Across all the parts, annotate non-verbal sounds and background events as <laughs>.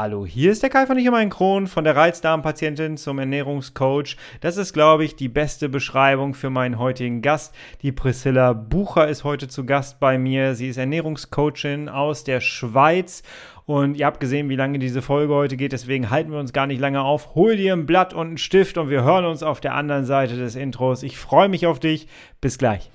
Hallo, hier ist der Kai von Ich mein Kron von der Reizdarmpatientin zum Ernährungscoach. Das ist, glaube ich, die beste Beschreibung für meinen heutigen Gast. Die Priscilla Bucher ist heute zu Gast bei mir. Sie ist Ernährungscoachin aus der Schweiz. Und ihr habt gesehen, wie lange diese Folge heute geht, deswegen halten wir uns gar nicht lange auf. Hol dir ein Blatt und einen Stift und wir hören uns auf der anderen Seite des Intros. Ich freue mich auf dich. Bis gleich.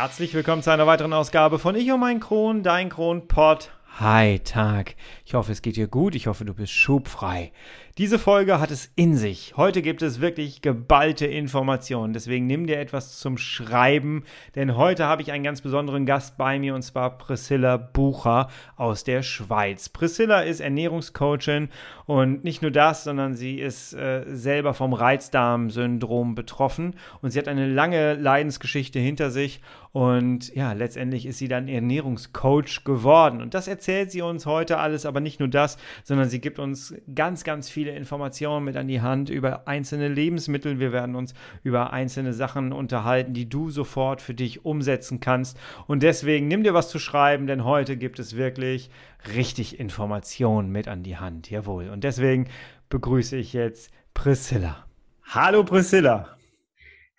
Herzlich willkommen zu einer weiteren Ausgabe von Ich und mein Kron, dein Kronpott. Hi, Tag. Ich hoffe, es geht dir gut. Ich hoffe, du bist schubfrei. Diese Folge hat es in sich. Heute gibt es wirklich geballte Informationen. Deswegen nimm dir etwas zum Schreiben, denn heute habe ich einen ganz besonderen Gast bei mir und zwar Priscilla Bucher aus der Schweiz. Priscilla ist Ernährungscoachin und nicht nur das, sondern sie ist äh, selber vom Reizdarmsyndrom betroffen und sie hat eine lange Leidensgeschichte hinter sich und ja, letztendlich ist sie dann Ernährungscoach geworden. Und das erzählt sie uns heute alles, aber nicht nur das, sondern sie gibt uns ganz, ganz viele Informationen mit an die Hand über einzelne Lebensmittel. Wir werden uns über einzelne Sachen unterhalten, die du sofort für dich umsetzen kannst. Und deswegen nimm dir was zu schreiben, denn heute gibt es wirklich richtig Informationen mit an die Hand. Jawohl. Und deswegen begrüße ich jetzt Priscilla. Hallo Priscilla.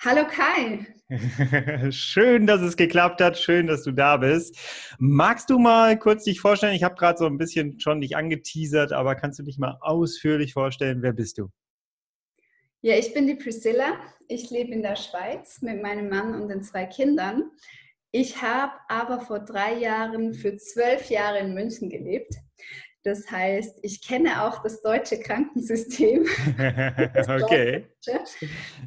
Hallo Kai. <laughs> Schön, dass es geklappt hat. Schön, dass du da bist. Magst du mal kurz dich vorstellen? Ich habe gerade so ein bisschen schon dich angeteasert, aber kannst du dich mal ausführlich vorstellen? Wer bist du? Ja, ich bin die Priscilla. Ich lebe in der Schweiz mit meinem Mann und den zwei Kindern. Ich habe aber vor drei Jahren für zwölf Jahre in München gelebt. Das heißt, ich kenne auch das deutsche Krankensystem. <laughs> okay.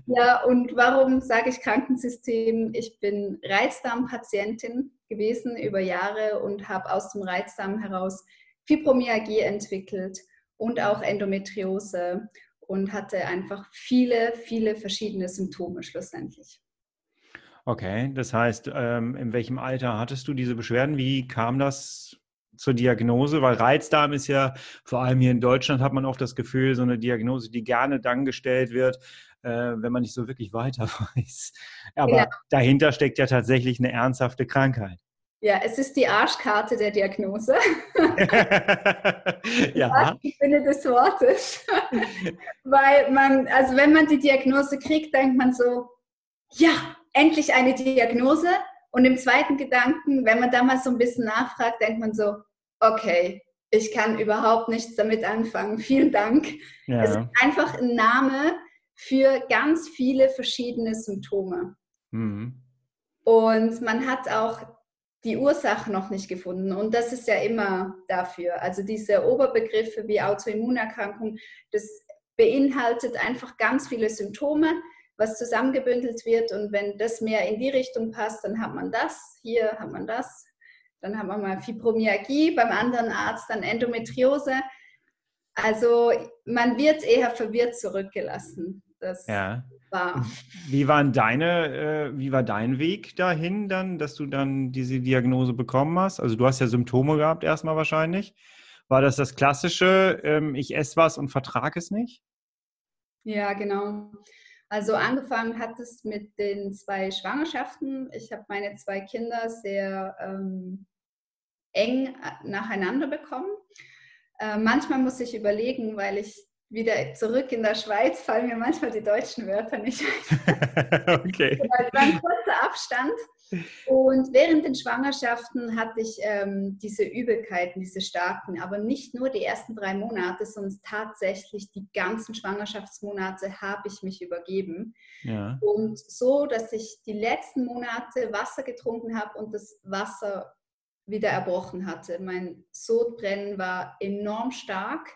Ja, und warum sage ich Krankensystem? Ich bin Reizdarmpatientin gewesen über Jahre und habe aus dem Reizdarm heraus Fibromyalgie entwickelt und auch Endometriose und hatte einfach viele, viele verschiedene Symptome schlussendlich. Okay, das heißt, ähm, in welchem Alter hattest du diese Beschwerden? Wie kam das zur Diagnose, weil Reizdarm ist ja, vor allem hier in Deutschland hat man oft das Gefühl, so eine Diagnose, die gerne dann gestellt wird, äh, wenn man nicht so wirklich weiter <laughs> weiß. Aber genau. dahinter steckt ja tatsächlich eine ernsthafte Krankheit. Ja, es ist die Arschkarte der Diagnose. <laughs> ja. Ich finde des Wortes. <laughs> Weil man, also wenn man die Diagnose kriegt, denkt man so, ja, endlich eine Diagnose. Und im zweiten Gedanken, wenn man da mal so ein bisschen nachfragt, denkt man so, okay, ich kann überhaupt nichts damit anfangen. <laughs> Vielen Dank. Ja. Es ist einfach ein Name für ganz viele verschiedene Symptome. Mhm. Und man hat auch die Ursache noch nicht gefunden. Und das ist ja immer dafür. Also diese Oberbegriffe wie Autoimmunerkrankung, das beinhaltet einfach ganz viele Symptome was zusammengebündelt wird. Und wenn das mehr in die Richtung passt, dann hat man das, hier hat man das. Dann haben wir mal Fibromyalgie, beim anderen Arzt dann Endometriose. Also man wird eher verwirrt zurückgelassen. Das ja. war. Wie, waren deine, äh, wie war dein Weg dahin dann, dass du dann diese Diagnose bekommen hast? Also du hast ja Symptome gehabt erstmal wahrscheinlich. War das das klassische, ähm, ich esse was und vertrage es nicht? Ja, genau. Also angefangen hat es mit den zwei Schwangerschaften. Ich habe meine zwei Kinder sehr ähm, eng äh, nacheinander bekommen. Äh, manchmal muss ich überlegen, weil ich wieder zurück in der Schweiz fallen mir manchmal die deutschen Wörter nicht ein. <laughs> okay. <laughs> Das war ein kurzer Abstand. Und während den Schwangerschaften hatte ich ähm, diese Übelkeiten, diese starken, aber nicht nur die ersten drei Monate, sondern tatsächlich die ganzen Schwangerschaftsmonate habe ich mich übergeben. Ja. Und so, dass ich die letzten Monate Wasser getrunken habe und das Wasser wieder erbrochen hatte. Mein Sodbrennen war enorm stark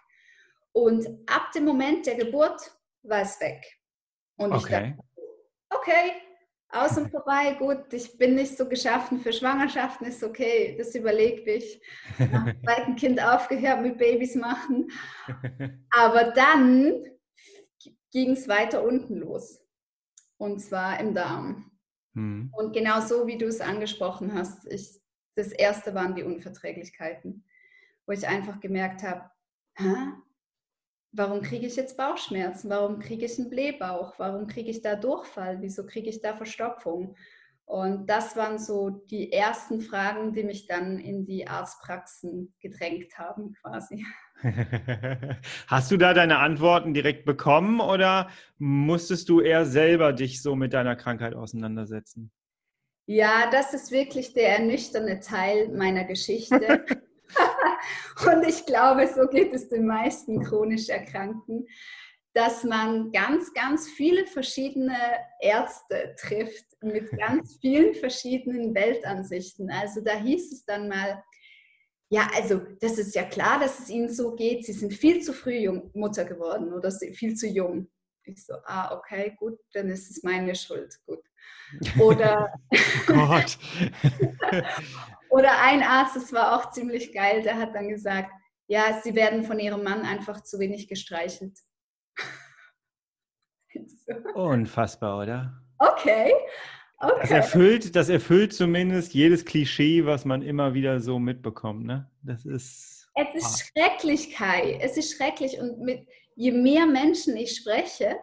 und ab dem Moment der Geburt war es weg. Und okay. ich dachte, okay, aus und vorbei, gut, ich bin nicht so geschaffen für Schwangerschaften, ist okay, das überlegt ich. Nach dem <laughs> zweiten Kind aufgehört mit Babys machen. Aber dann ging es weiter unten los. Und zwar im Darm. Mhm. Und genau so, wie du es angesprochen hast, ich, das erste waren die Unverträglichkeiten, wo ich einfach gemerkt habe, warum kriege ich jetzt Bauchschmerzen? Warum kriege ich einen Blähbauch? Warum kriege ich da Durchfall? Wieso kriege ich da Verstopfung? Und das waren so die ersten Fragen, die mich dann in die Arztpraxen gedrängt haben, quasi. <laughs> Hast du da deine Antworten direkt bekommen oder musstest du eher selber dich so mit deiner Krankheit auseinandersetzen? Ja, das ist wirklich der ernüchternde Teil meiner Geschichte. <laughs> Und ich glaube, so geht es den meisten chronisch Erkrankten dass man ganz, ganz viele verschiedene Ärzte trifft mit <laughs> ganz vielen verschiedenen Weltansichten. Also da hieß es dann mal, ja, also das ist ja klar, dass es ihnen so geht. Sie sind viel zu früh jung, Mutter geworden oder viel zu jung. Ich so, ah, okay, gut, dann ist es meine Schuld. Gut. Oder, <laughs> Gott. <laughs> oder ein Arzt, das war auch ziemlich geil, der hat dann gesagt, ja, sie werden von ihrem Mann einfach zu wenig gestreichelt. <laughs> Unfassbar, oder? Okay. okay. Das, erfüllt, das erfüllt zumindest jedes Klischee, was man immer wieder so mitbekommt. Ne? Das ist. Es ist hart. schrecklich, Kai. Es ist schrecklich. Und mit, je mehr Menschen ich spreche,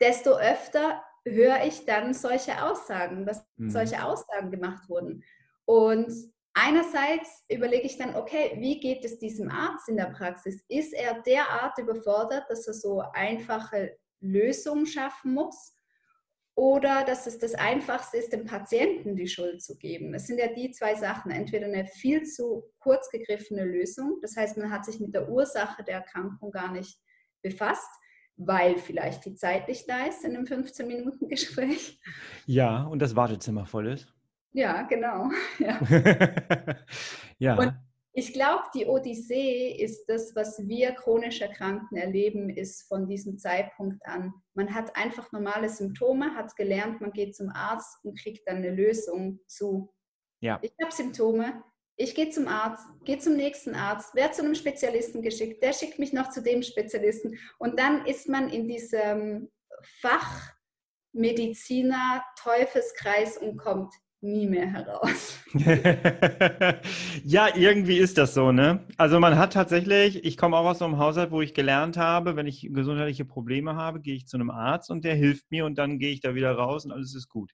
desto öfter höre ich dann solche Aussagen, dass mhm. solche Aussagen gemacht wurden. Und einerseits überlege ich dann, okay, wie geht es diesem Arzt in der Praxis? Ist er derart überfordert, dass er so einfache Lösung schaffen muss oder dass es das Einfachste ist, dem Patienten die Schuld zu geben. Es sind ja die zwei Sachen, entweder eine viel zu kurz gegriffene Lösung, das heißt, man hat sich mit der Ursache der Erkrankung gar nicht befasst, weil vielleicht die Zeit nicht da ist in einem 15-Minuten-Gespräch. Ja, und das Wartezimmer voll ist. Ja, genau. <laughs> Ja. <laughs> ja. Und ich glaube, die Odyssee ist das, was wir chronisch Erkrankten erleben, ist von diesem Zeitpunkt an. Man hat einfach normale Symptome, hat gelernt, man geht zum Arzt und kriegt dann eine Lösung zu. Ja. Ich habe Symptome, ich gehe zum Arzt, gehe zum nächsten Arzt, werde zu einem Spezialisten geschickt, der schickt mich noch zu dem Spezialisten und dann ist man in diesem Fachmediziner Teufelskreis und kommt nie mehr heraus. <laughs> <laughs> ja, irgendwie ist das so, ne? Also man hat tatsächlich, ich komme auch aus so einem Haushalt, wo ich gelernt habe, wenn ich gesundheitliche Probleme habe, gehe ich zu einem Arzt und der hilft mir und dann gehe ich da wieder raus und alles ist gut.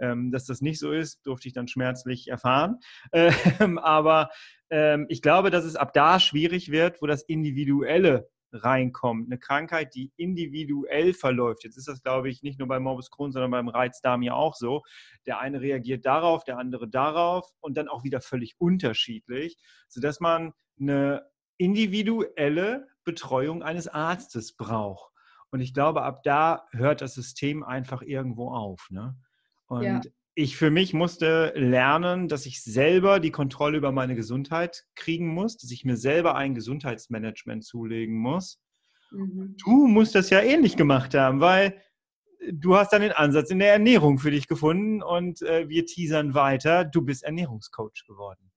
Ähm, dass das nicht so ist, durfte ich dann schmerzlich erfahren. <laughs> Ähm, aber ähm, ich glaube, dass es ab da schwierig wird, wo das Individuelle reinkommt. Eine Krankheit, die individuell verläuft. Jetzt ist das, glaube ich, nicht nur beim Morbus Crohn, sondern beim Reizdarm ja auch so. Der eine reagiert darauf, der andere darauf und dann auch wieder völlig unterschiedlich, sodass man eine individuelle Betreuung eines Arztes braucht. Und ich glaube, ab da hört das System einfach irgendwo auf. Ne? Und ja ich für mich musste lernen, dass ich selber die Kontrolle über meine Gesundheit kriegen muss, dass ich mir selber ein Gesundheitsmanagement zulegen muss. Mhm. Du musst das ja ähnlich gemacht haben, weil du hast dann den Ansatz in der Ernährung für dich gefunden und äh, wir teasern weiter. Du bist Ernährungscoach geworden.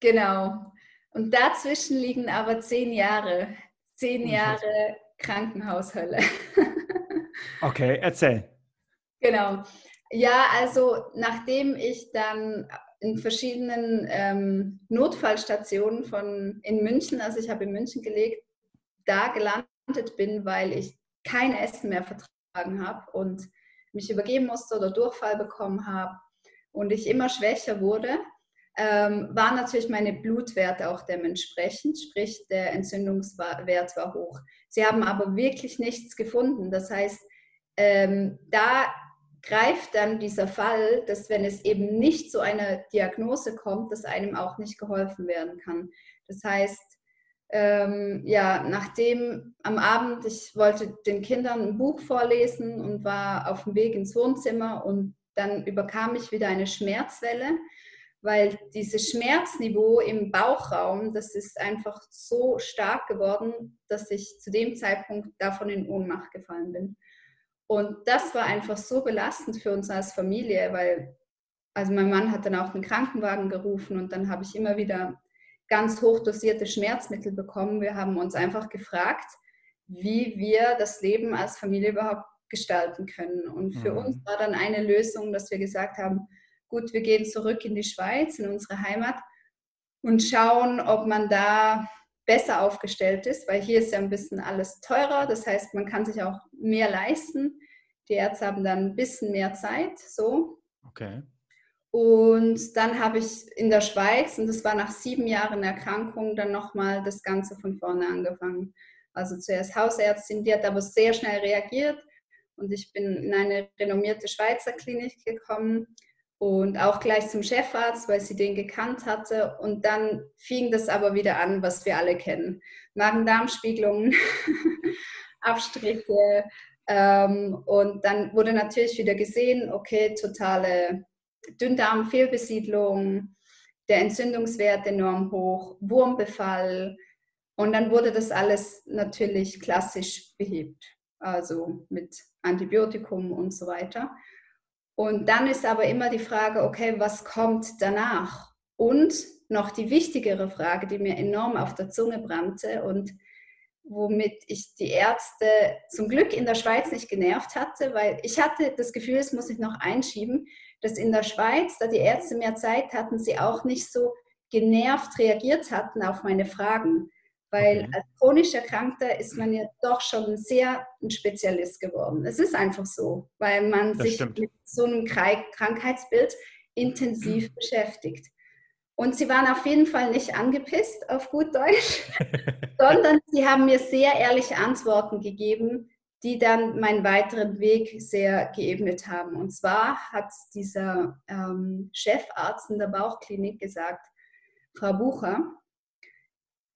Genau. Und dazwischen liegen aber zehn Jahre. Zehn Jahre Krankenhaushölle. <laughs> okay, erzähl. Genau. Ja, also nachdem ich dann in verschiedenen ähm, Notfallstationen von in München, also ich habe in München gelegt, da gelandet bin, weil ich kein Essen mehr vertragen habe und mich übergeben musste oder Durchfall bekommen habe und ich immer schwächer wurde, ähm, waren natürlich meine Blutwerte auch dementsprechend, sprich der Entzündungswert war hoch. Sie haben aber wirklich nichts gefunden. Das heißt, ähm, da greift dann dieser Fall, dass wenn es eben nicht zu einer Diagnose kommt, dass einem auch nicht geholfen werden kann. Das heißt, ähm, ja, nachdem am Abend, ich wollte den Kindern ein Buch vorlesen und war auf dem Weg ins Wohnzimmer und dann überkam ich wieder eine Schmerzwelle, weil dieses Schmerzniveau im Bauchraum, das ist einfach so stark geworden, dass ich zu dem Zeitpunkt davon in Ohnmacht gefallen bin. Und das war einfach so belastend für uns als Familie, weil also mein Mann hat dann auch einen Krankenwagen gerufen und dann habe ich immer wieder ganz hochdosierte Schmerzmittel bekommen. Wir haben uns einfach gefragt, wie wir das Leben als Familie überhaupt gestalten können. Und für mhm. uns war dann eine Lösung, dass wir gesagt haben, gut, wir gehen zurück in die Schweiz, in unsere Heimat und schauen, ob man da besser aufgestellt ist, weil hier ist ja ein bisschen alles teurer. Das heißt, man kann sich auch mehr leisten. Die Ärzte haben dann ein bisschen mehr Zeit. So. Okay. Und dann habe ich in der Schweiz, und das war nach sieben Jahren Erkrankung, dann nochmal das Ganze von vorne angefangen. Also zuerst Hausärztin, die hat aber sehr schnell reagiert und ich bin in eine renommierte Schweizer Klinik gekommen und auch gleich zum Chefarzt, weil sie den gekannt hatte. Und dann fing das aber wieder an, was wir alle kennen. Magen-Darm-Spiegelungen, <laughs> Abstriche. Ähm, und dann wurde natürlich wieder gesehen, okay, totale Dünndarmfehlbesiedlung, der Entzündungswert enorm hoch, Wurmbefall. Und dann wurde das alles natürlich klassisch behebt, also mit Antibiotikum und so weiter. Und dann ist aber immer die Frage, okay, was kommt danach? Und noch die wichtigere Frage, die mir enorm auf der Zunge brannte und womit ich die Ärzte zum Glück in der Schweiz nicht genervt hatte, weil ich hatte das Gefühl, das muss ich noch einschieben, dass in der Schweiz, da die Ärzte mehr Zeit hatten, sie auch nicht so genervt reagiert hatten auf meine Fragen. Weil als chronisch Erkrankter ist man ja doch schon sehr ein Spezialist geworden. Es ist einfach so, weil man das sich stimmt. mit so einem Krankheitsbild intensiv mhm. beschäftigt. Und sie waren auf jeden Fall nicht angepisst, auf gut Deutsch, <laughs> sondern sie haben mir sehr ehrliche Antworten gegeben, die dann meinen weiteren Weg sehr geebnet haben. Und zwar hat dieser ähm, Chefarzt in der Bauchklinik gesagt, Frau Bucher,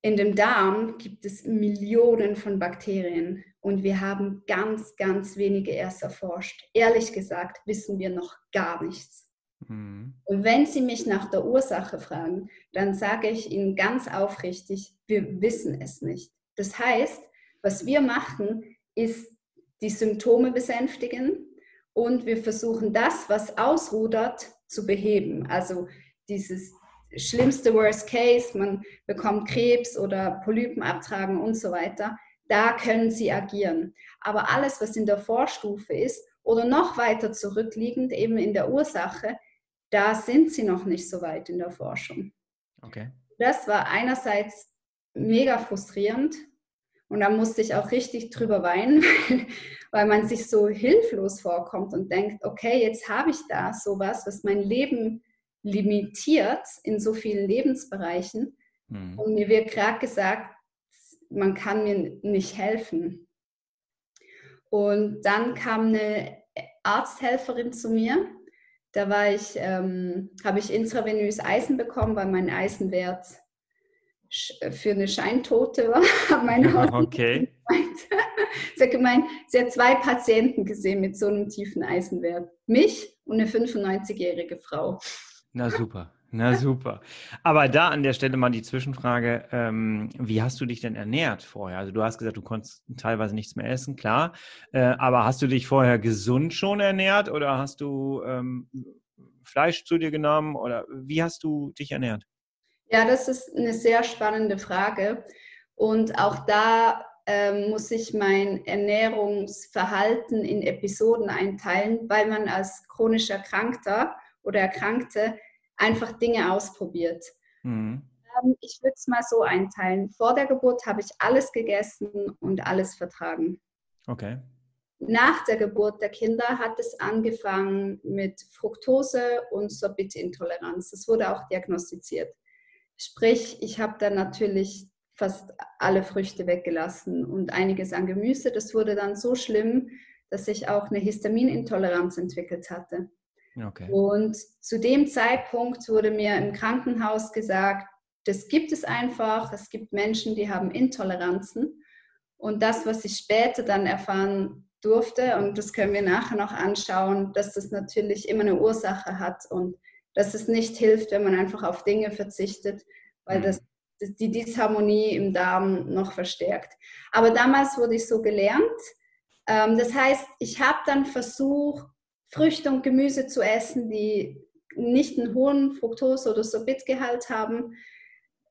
in dem Darm gibt es Millionen von Bakterien und wir haben ganz, ganz wenige erst erforscht. Ehrlich gesagt wissen wir noch gar nichts. Mhm. Und wenn Sie mich nach der Ursache fragen, dann sage ich Ihnen ganz aufrichtig, wir wissen es nicht. Das heißt, was wir machen, ist die Symptome besänftigen und wir versuchen das, was ausrudert, zu beheben. Also dieses schlimmste Worst Case, man bekommt Krebs oder Polypen abtragen und so weiter, da können sie agieren. Aber alles, was in der Vorstufe ist oder noch weiter zurückliegend, eben in der Ursache, da sind sie noch nicht so weit in der Forschung. Okay. Das war einerseits mega frustrierend, und da musste ich auch richtig drüber weinen, <laughs> weil man sich so hilflos vorkommt und denkt, okay, jetzt habe ich da sowas, was mein Leben limitiert in so vielen Lebensbereichen. Mhm. Und mir wird gerade gesagt, man kann mir nicht helfen. Und dann kam eine Arzthelferin zu mir. Da war ich, ähm, habe ich intravenös Eisen bekommen, weil mein Eisenwert für eine Scheintote war. <laughs> Meine Haut okay. sie hat gemeint, sie hat zwei Patienten gesehen mit so einem tiefen Eisenwert. Mich und eine 95-jährige Frau. Na super, na super. Aber da an der Stelle mal die Zwischenfrage, ähm, wie hast du dich denn ernährt vorher? Also du hast gesagt, du konntest teilweise nichts mehr essen, klar. Äh, aber hast du dich vorher gesund schon ernährt oder hast du ähm, Fleisch zu dir genommen oder wie hast du dich ernährt? Ja, das ist eine sehr spannende Frage. Und auch da ähm, muss ich mein Ernährungsverhalten in Episoden einteilen, weil man als chronisch Erkrankter oder Erkrankte einfach Dinge ausprobiert. Mhm. Ähm, ich würde es mal so einteilen. Vor der Geburt habe ich alles gegessen und alles vertragen. Okay. Nach der Geburt der Kinder hat es angefangen mit Fructose und Sorbitintoleranz. Das wurde auch diagnostiziert. Sprich, ich habe dann natürlich fast alle Früchte weggelassen und einiges an Gemüse. Das wurde dann so schlimm, dass ich auch eine Histaminintoleranz entwickelt hatte. Okay. Und zu dem Zeitpunkt wurde mir im Krankenhaus gesagt, das gibt es einfach. Es gibt Menschen, die haben Intoleranzen. Und das, was ich später dann erfahren durfte, und das können wir nachher noch anschauen, dass das natürlich immer eine Ursache hat und dass es nicht hilft, wenn man einfach auf Dinge verzichtet, weil mhm. das die Disharmonie im Darm noch verstärkt. Aber damals wurde ich so gelernt. Ähm, das heißt, ich habe dann versucht, Früchte und Gemüse zu essen, die nicht einen hohen Fructose- oder Sorbitgehalt haben.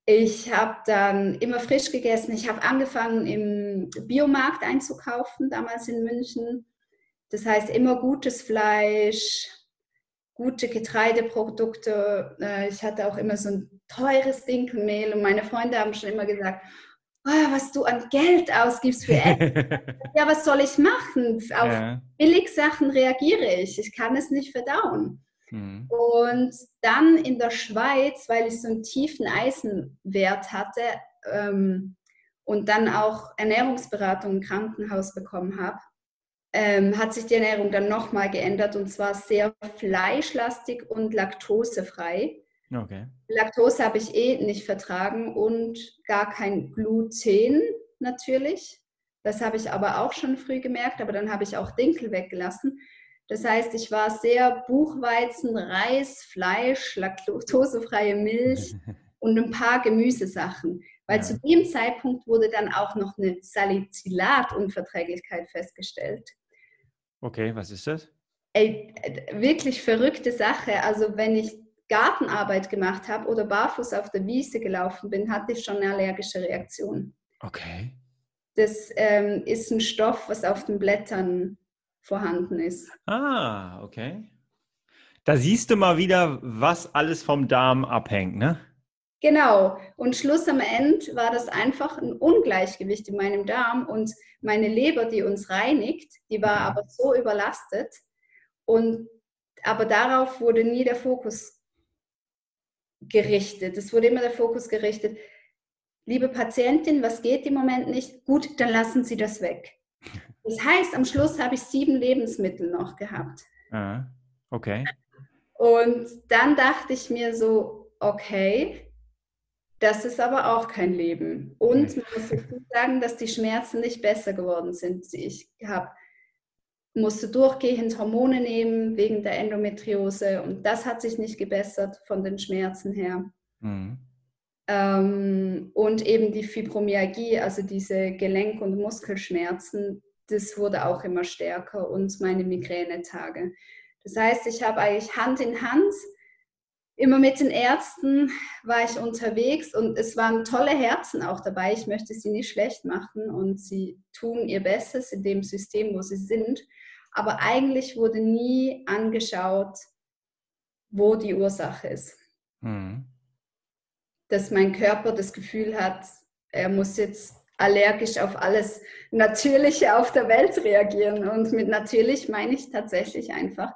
Ich habe dann immer frisch gegessen. Ich habe angefangen, im Biomarkt einzukaufen, damals in München. Das heißt, immer gutes Fleisch, gute Getreideprodukte. Äh, ich hatte auch immer so ein teures Dinkelmehl und meine Freunde haben schon immer gesagt, oh, was du an Geld ausgibst für Essen. <laughs> ja, was soll ich machen? Auf ja. Billigsachen reagiere ich. Ich kann es nicht verdauen. Mhm. Und dann in der Schweiz, weil ich so einen tiefen Eisenwert hatte ähm, und dann auch Ernährungsberatung im Krankenhaus bekommen habe, ähm, hat sich die Ernährung dann nochmal geändert und zwar sehr fleischlastig und laktosefrei. Okay. Laktose habe ich eh nicht vertragen und gar kein Gluten natürlich. Das habe ich aber auch schon früh gemerkt, aber dann habe ich auch Dinkel weggelassen. Das heißt, ich war sehr Buchweizen, Reis, Fleisch, laktosefreie Milch <laughs> und ein paar Gemüsesachen. Weil ja. zu dem Zeitpunkt wurde dann auch noch eine Salicylatunverträglichkeit festgestellt. Okay, was ist das? Ey, wirklich verrückte Sache. Also wenn ich Gartenarbeit gemacht habe oder barfuß auf der Wiese gelaufen bin, hatte ich schon eine allergische Reaktion. Okay. Das ähm, ist ein Stoff, was auf den Blättern vorhanden ist. Ah, okay. Da siehst du mal wieder, was alles vom Darm abhängt, ne? Genau. Und Schluss am Ende war das einfach ein Ungleichgewicht in meinem Darm und meine Leber, die uns reinigt, die war aber so überlastet. Und aber darauf wurde nie der Fokus gerichtet. Es wurde immer der Fokus gerichtet. Liebe Patientin, was geht im Moment nicht? Gut, dann lassen Sie das weg. Das heißt, am Schluss habe ich sieben Lebensmittel noch gehabt. Ah, okay. Und dann dachte ich mir so, okay, das ist aber auch kein Leben. Und man muss dazu sagen, dass die Schmerzen nicht besser geworden sind. Ich habe musste durchgehend Hormone nehmen wegen der Endometriose und das hat sich nicht gebessert von den Schmerzen her. Mhm. Ähm, und eben die Fibromyalgie, also diese Gelenk- und Muskelschmerzen, das wurde auch immer stärker und meine Migränetage. Das heißt, ich habe eigentlich Hand in Hand immer mit den Ärzten war ich unterwegs und es waren tolle Herzen auch dabei. Ich möchte sie nicht schlecht machen und sie tun ihr Bestes in dem System, wo sie sind. Aber eigentlich wurde nie angeschaut, wo die Ursache ist. Mhm. Dass mein Körper das Gefühl hat, er muss jetzt allergisch auf alles Natürliche auf der Welt reagieren. Und mit natürlich meine ich tatsächlich einfach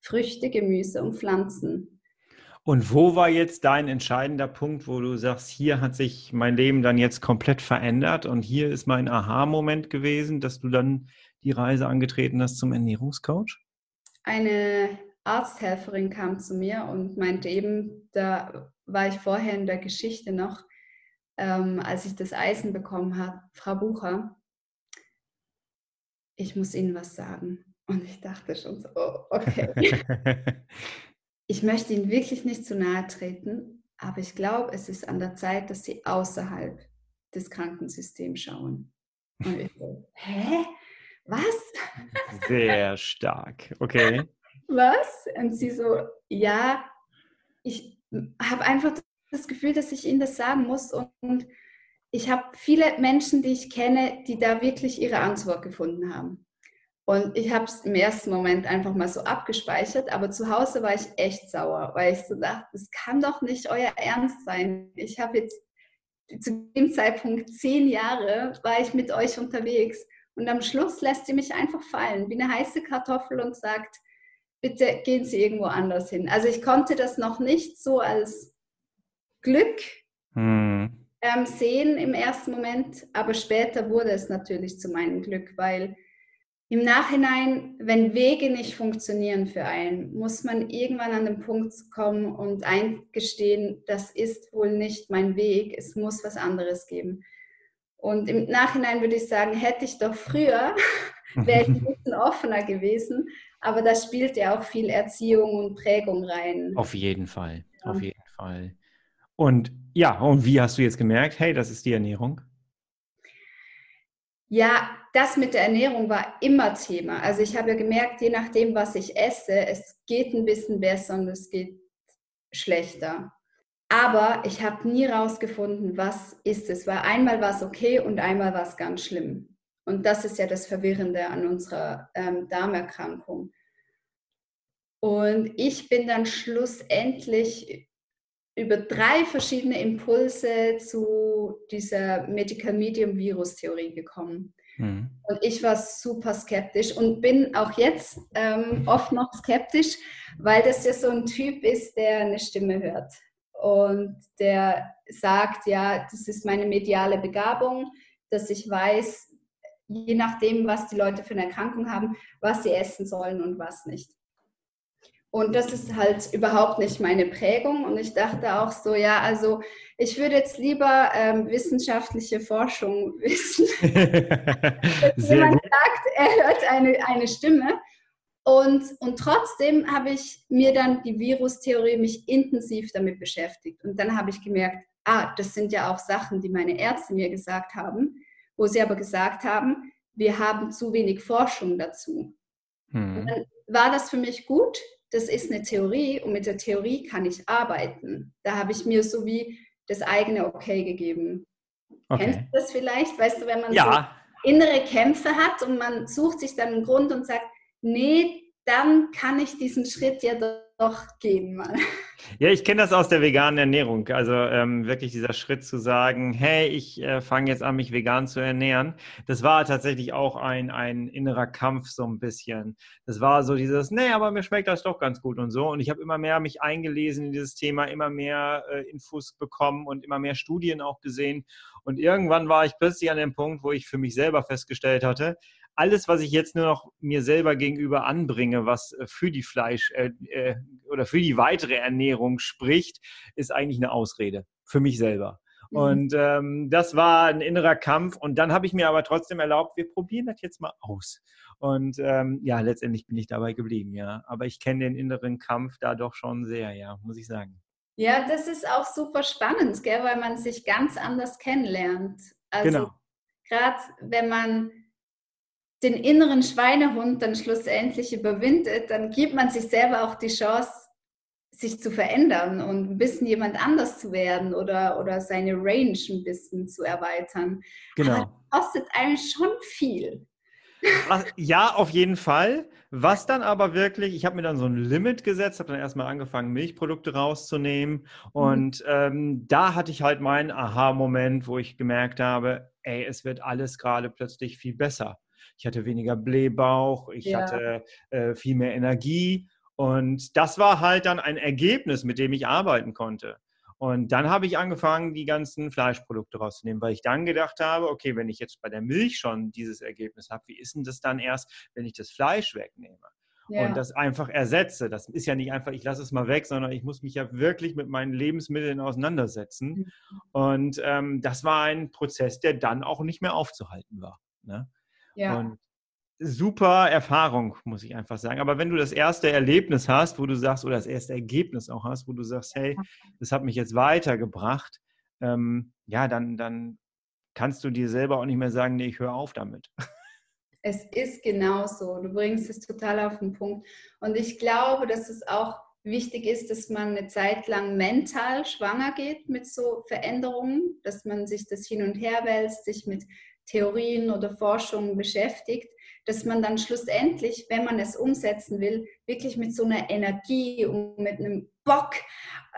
Früchte, Gemüse und Pflanzen. Und wo war jetzt dein entscheidender Punkt, wo du sagst, hier hat sich mein Leben dann jetzt komplett verändert und hier ist mein Aha-Moment gewesen, dass du dann die Reise angetreten hast zum Ernährungscoach? Eine Arzthelferin kam zu mir und meinte eben, da war ich vorher in der Geschichte noch, ähm, als ich das Eisen bekommen habe, Frau Bucher, ich muss Ihnen was sagen. Und ich dachte schon so, oh, okay. <laughs> ich möchte Ihnen wirklich nicht zu nahe treten, aber ich glaube, es ist an der Zeit, dass Sie außerhalb des Krankensystems schauen. Und ich so, hä? Was? Sehr stark. Okay. Was? Und sie so, ja, ich habe einfach das Gefühl, dass ich Ihnen das sagen muss. Und ich habe viele Menschen, die ich kenne, die da wirklich ihre Antwort gefunden haben. Und ich habe es im ersten Moment einfach mal so abgespeichert, aber zu Hause war ich echt sauer, weil ich so dachte, das kann doch nicht euer Ernst sein. Ich habe jetzt zu dem Zeitpunkt zehn Jahre, war ich mit euch unterwegs und am Schluss lässt sie mich einfach fallen, wie eine heiße Kartoffel und sagt, bitte gehen Sie irgendwo anders hin. Also ich konnte das noch nicht so als Glück hm. ähm, sehen im ersten Moment, aber später wurde es natürlich zu meinem Glück, weil im Nachhinein, wenn Wege nicht funktionieren für einen, muss man irgendwann an den Punkt kommen und eingestehen, das ist wohl nicht mein Weg, es muss was anderes geben. Und im Nachhinein würde ich sagen, hätte ich doch früher, <laughs> wäre ich ein bisschen offener gewesen. Aber da spielt ja auch viel Erziehung und Prägung rein. Auf jeden Fall, ja. auf jeden Fall. Und ja, und wie hast du jetzt gemerkt, hey, das ist die Ernährung? Ja, das mit der Ernährung war immer Thema. Also ich habe ja gemerkt, je nachdem, was ich esse, es geht ein bisschen besser und es geht schlechter. Aber ich habe nie rausgefunden, was ist es. Weil einmal war es okay und einmal war es ganz schlimm. Und das ist ja das Verwirrende an unserer ähm, Darmerkrankung. Und ich bin dann schlussendlich über drei verschiedene Impulse zu dieser Medical Medium Virus Theorie gekommen. Mhm. Und ich war super skeptisch und bin auch jetzt ähm, oft noch skeptisch, weil das ja so ein Typ ist, der eine Stimme hört und der sagt, ja, das ist meine mediale Begabung, dass ich weiß, je nachdem, was die Leute für eine Erkrankung haben, was sie essen sollen und was nicht. Und das ist halt überhaupt nicht meine Prägung. Und ich dachte auch so, ja, also ich würde jetzt lieber ähm, wissenschaftliche Forschung wissen. <laughs> jemand gut. sagt, er hört eine, eine Stimme. Und, und trotzdem habe ich mir dann die Virustheorie mich intensiv damit beschäftigt. Und dann habe ich gemerkt, ah, das sind ja auch Sachen, die meine Ärzte mir gesagt haben, wo sie aber gesagt haben, wir haben zu wenig Forschung dazu. Hm. Dann war das für mich gut, das ist eine Theorie und mit der Theorie kann ich arbeiten. Da habe ich mir so wie das eigene Okay gegeben. Okay. Kennst du das vielleicht? Weißt du, wenn man ja. so innere Kämpfe hat und man sucht sich dann einen Grund und sagt, nee, dann kann ich diesen Schritt ja doch gehen mal. <laughs> Ja, ich kenne das aus der veganen Ernährung. Also ähm, wirklich dieser Schritt zu sagen, hey, ich äh, fange jetzt an, mich vegan zu ernähren. Das war tatsächlich auch ein, ein innerer Kampf so ein bisschen. Das war so dieses, nee, aber mir schmeckt das doch ganz gut und so. Und ich habe immer mehr mich eingelesen in dieses Thema, immer mehr äh, Infos bekommen und immer mehr Studien auch gesehen. Und irgendwann war ich plötzlich an dem Punkt, wo ich für mich selber festgestellt hatte, alles, was ich jetzt nur noch mir selber gegenüber anbringe, was äh, für die Fleisch äh, äh, oder für die weitere Ernährung spricht, ist eigentlich eine Ausrede für mich selber. Mhm. Und ähm, das war ein innerer Kampf. Und dann habe ich mir aber trotzdem erlaubt, wir probieren das jetzt mal aus. Und ähm, ja, letztendlich bin ich dabei geblieben, ja. Aber ich kenne den inneren Kampf da doch schon sehr, ja, muss ich sagen. Ja, das ist auch super spannend, gell, weil man sich ganz anders kennenlernt. Also genau. gerade wenn man den inneren Schweinehund dann schlussendlich überwindet, dann gibt man sich selber auch die Chance, sich zu verändern und ein bisschen jemand anders zu werden oder, oder seine Range ein bisschen zu erweitern. Genau. Aber das kostet eigentlich schon viel. Ja, auf jeden Fall. Was dann aber wirklich, ich habe mir dann so ein Limit gesetzt, habe dann erstmal angefangen, Milchprodukte rauszunehmen. Mhm. Und ähm, da hatte ich halt meinen Aha-Moment, wo ich gemerkt habe, ey, es wird alles gerade plötzlich viel besser ich hatte weniger Blähbauch, ich ja. hatte äh, viel mehr Energie. Und das war halt dann ein Ergebnis, mit dem ich arbeiten konnte. Und dann habe ich angefangen, die ganzen Fleischprodukte rauszunehmen, weil ich dann gedacht habe, okay, wenn ich jetzt bei der Milch schon dieses Ergebnis habe, wie ist denn das dann erst, wenn ich das Fleisch wegnehme? Ja. Und das einfach ersetze. Das ist ja nicht einfach, ich lasse es mal weg, sondern ich muss mich ja wirklich mit meinen Lebensmitteln auseinandersetzen. Mhm. Und ähm, das war ein Prozess, der dann auch nicht mehr aufzuhalten war. Ne? Ja. Und super Erfahrung, muss ich einfach sagen. Aber wenn du das erste Erlebnis hast, wo du sagst, oder das erste Ergebnis auch hast, wo du sagst, hey, das hat mich jetzt weitergebracht, ähm, ja, dann, dann kannst du dir selber auch nicht mehr sagen, nee, ich höre auf damit. Es ist genauso. Du bringst es total auf den Punkt. Und ich glaube, dass es auch wichtig ist, dass man eine Zeit lang mental schwanger geht mit so Veränderungen, dass man sich das hin und her wälzt, sich mit Theorien oder Forschungen beschäftigt, dass man dann schlussendlich, wenn man es umsetzen will, wirklich mit so einer Energie und mit einem Bock,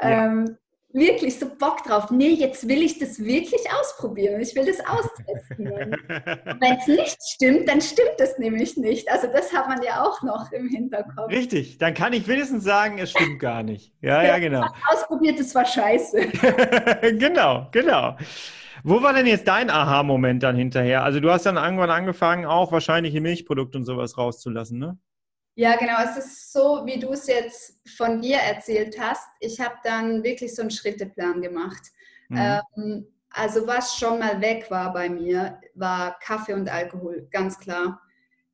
ja. ähm, wirklich so Bock drauf, nee, jetzt will ich das wirklich ausprobieren ich will das austesten. <laughs> wenn es nicht stimmt, dann stimmt es nämlich nicht. Also das hat man ja auch noch im Hinterkopf. Richtig, dann kann ich wenigstens sagen, es stimmt gar nicht. Ja, ja, genau. Ausprobiert, es war scheiße. <laughs> genau, genau. Wo war denn jetzt dein Aha-Moment dann hinterher? Also du hast dann irgendwann angefangen, auch wahrscheinlich Milchprodukte und sowas rauszulassen, ne? Ja, genau. Es ist so, wie du es jetzt von dir erzählt hast. Ich habe dann wirklich so einen Schritteplan gemacht. Mhm. Ähm, also was schon mal weg war bei mir, war Kaffee und Alkohol, ganz klar.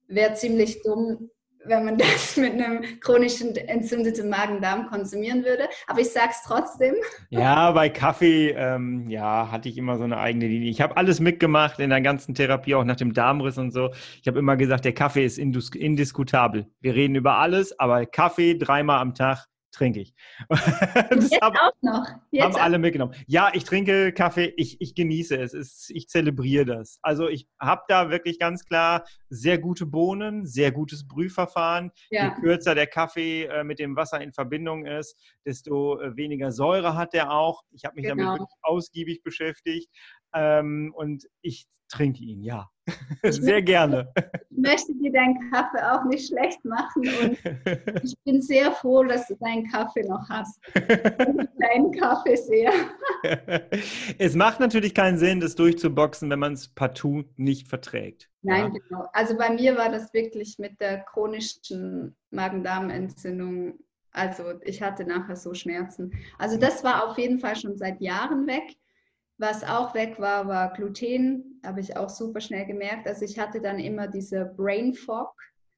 Wäre ziemlich dumm, wenn man <laughs> das mit einem chronischen entzündeten Magen-Darm konsumieren würde. Aber ich sage es trotzdem. Ja, bei Kaffee, ähm, ja, hatte ich immer so eine eigene Linie. Ich habe alles mitgemacht in der ganzen Therapie, auch nach dem Darmriss und so. Ich habe immer gesagt, der Kaffee ist indiskutabel. Wir reden über alles, aber Kaffee dreimal am Tag trinke ich. <laughs> das Jetzt haben, auch noch. Jetzt haben alle mitgenommen. Ja, ich trinke Kaffee, ich, ich genieße es. es ich zelebriere das. Also ich habe da wirklich ganz klar sehr gute Bohnen, sehr gutes Brühverfahren. Ja. Je kürzer der Kaffee äh, mit dem Wasser in Verbindung ist, desto äh, weniger Säure hat der auch. Ich habe mich genau. damit wirklich ausgiebig beschäftigt. Ähm, und ich trinke ihn, ja. <laughs> sehr gerne. Ich möchte dir deinen Kaffee auch nicht schlecht machen und ich bin sehr froh, dass du deinen Kaffee noch hast. <laughs> Deinen Kaffee sehr. <laughs> Es macht natürlich keinen Sinn, das durchzuboxen, wenn man es partout nicht verträgt. Nein, ja? genau. Also bei mir war das wirklich mit der chronischen Magen-Darm-Entzündung. Also ich hatte nachher so Schmerzen. Also das war auf jeden Fall schon seit Jahren weg. Was auch weg war, war Gluten, habe ich auch super schnell gemerkt. Also ich hatte dann immer diese Brain Fog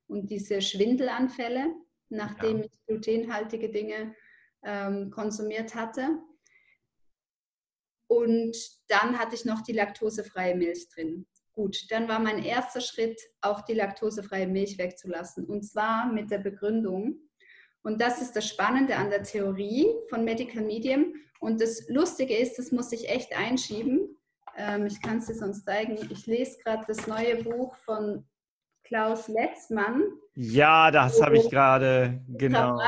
und diese Schwindelanfälle, nachdem ja. ich glutenhaltige Dinge ähm, konsumiert hatte. Und dann hatte ich noch die laktosefreie Milch drin. Gut, dann war mein erster Schritt, auch die laktosefreie Milch wegzulassen. Und zwar mit der Begründung, und das ist das Spannende an der Theorie von Medical Medium. Und das Lustige ist, das muss ich echt einschieben. Ähm, ich kann es dir sonst zeigen. Ich lese gerade das neue Buch von Klaus Letzmann. Ja, das habe ich gerade, genau.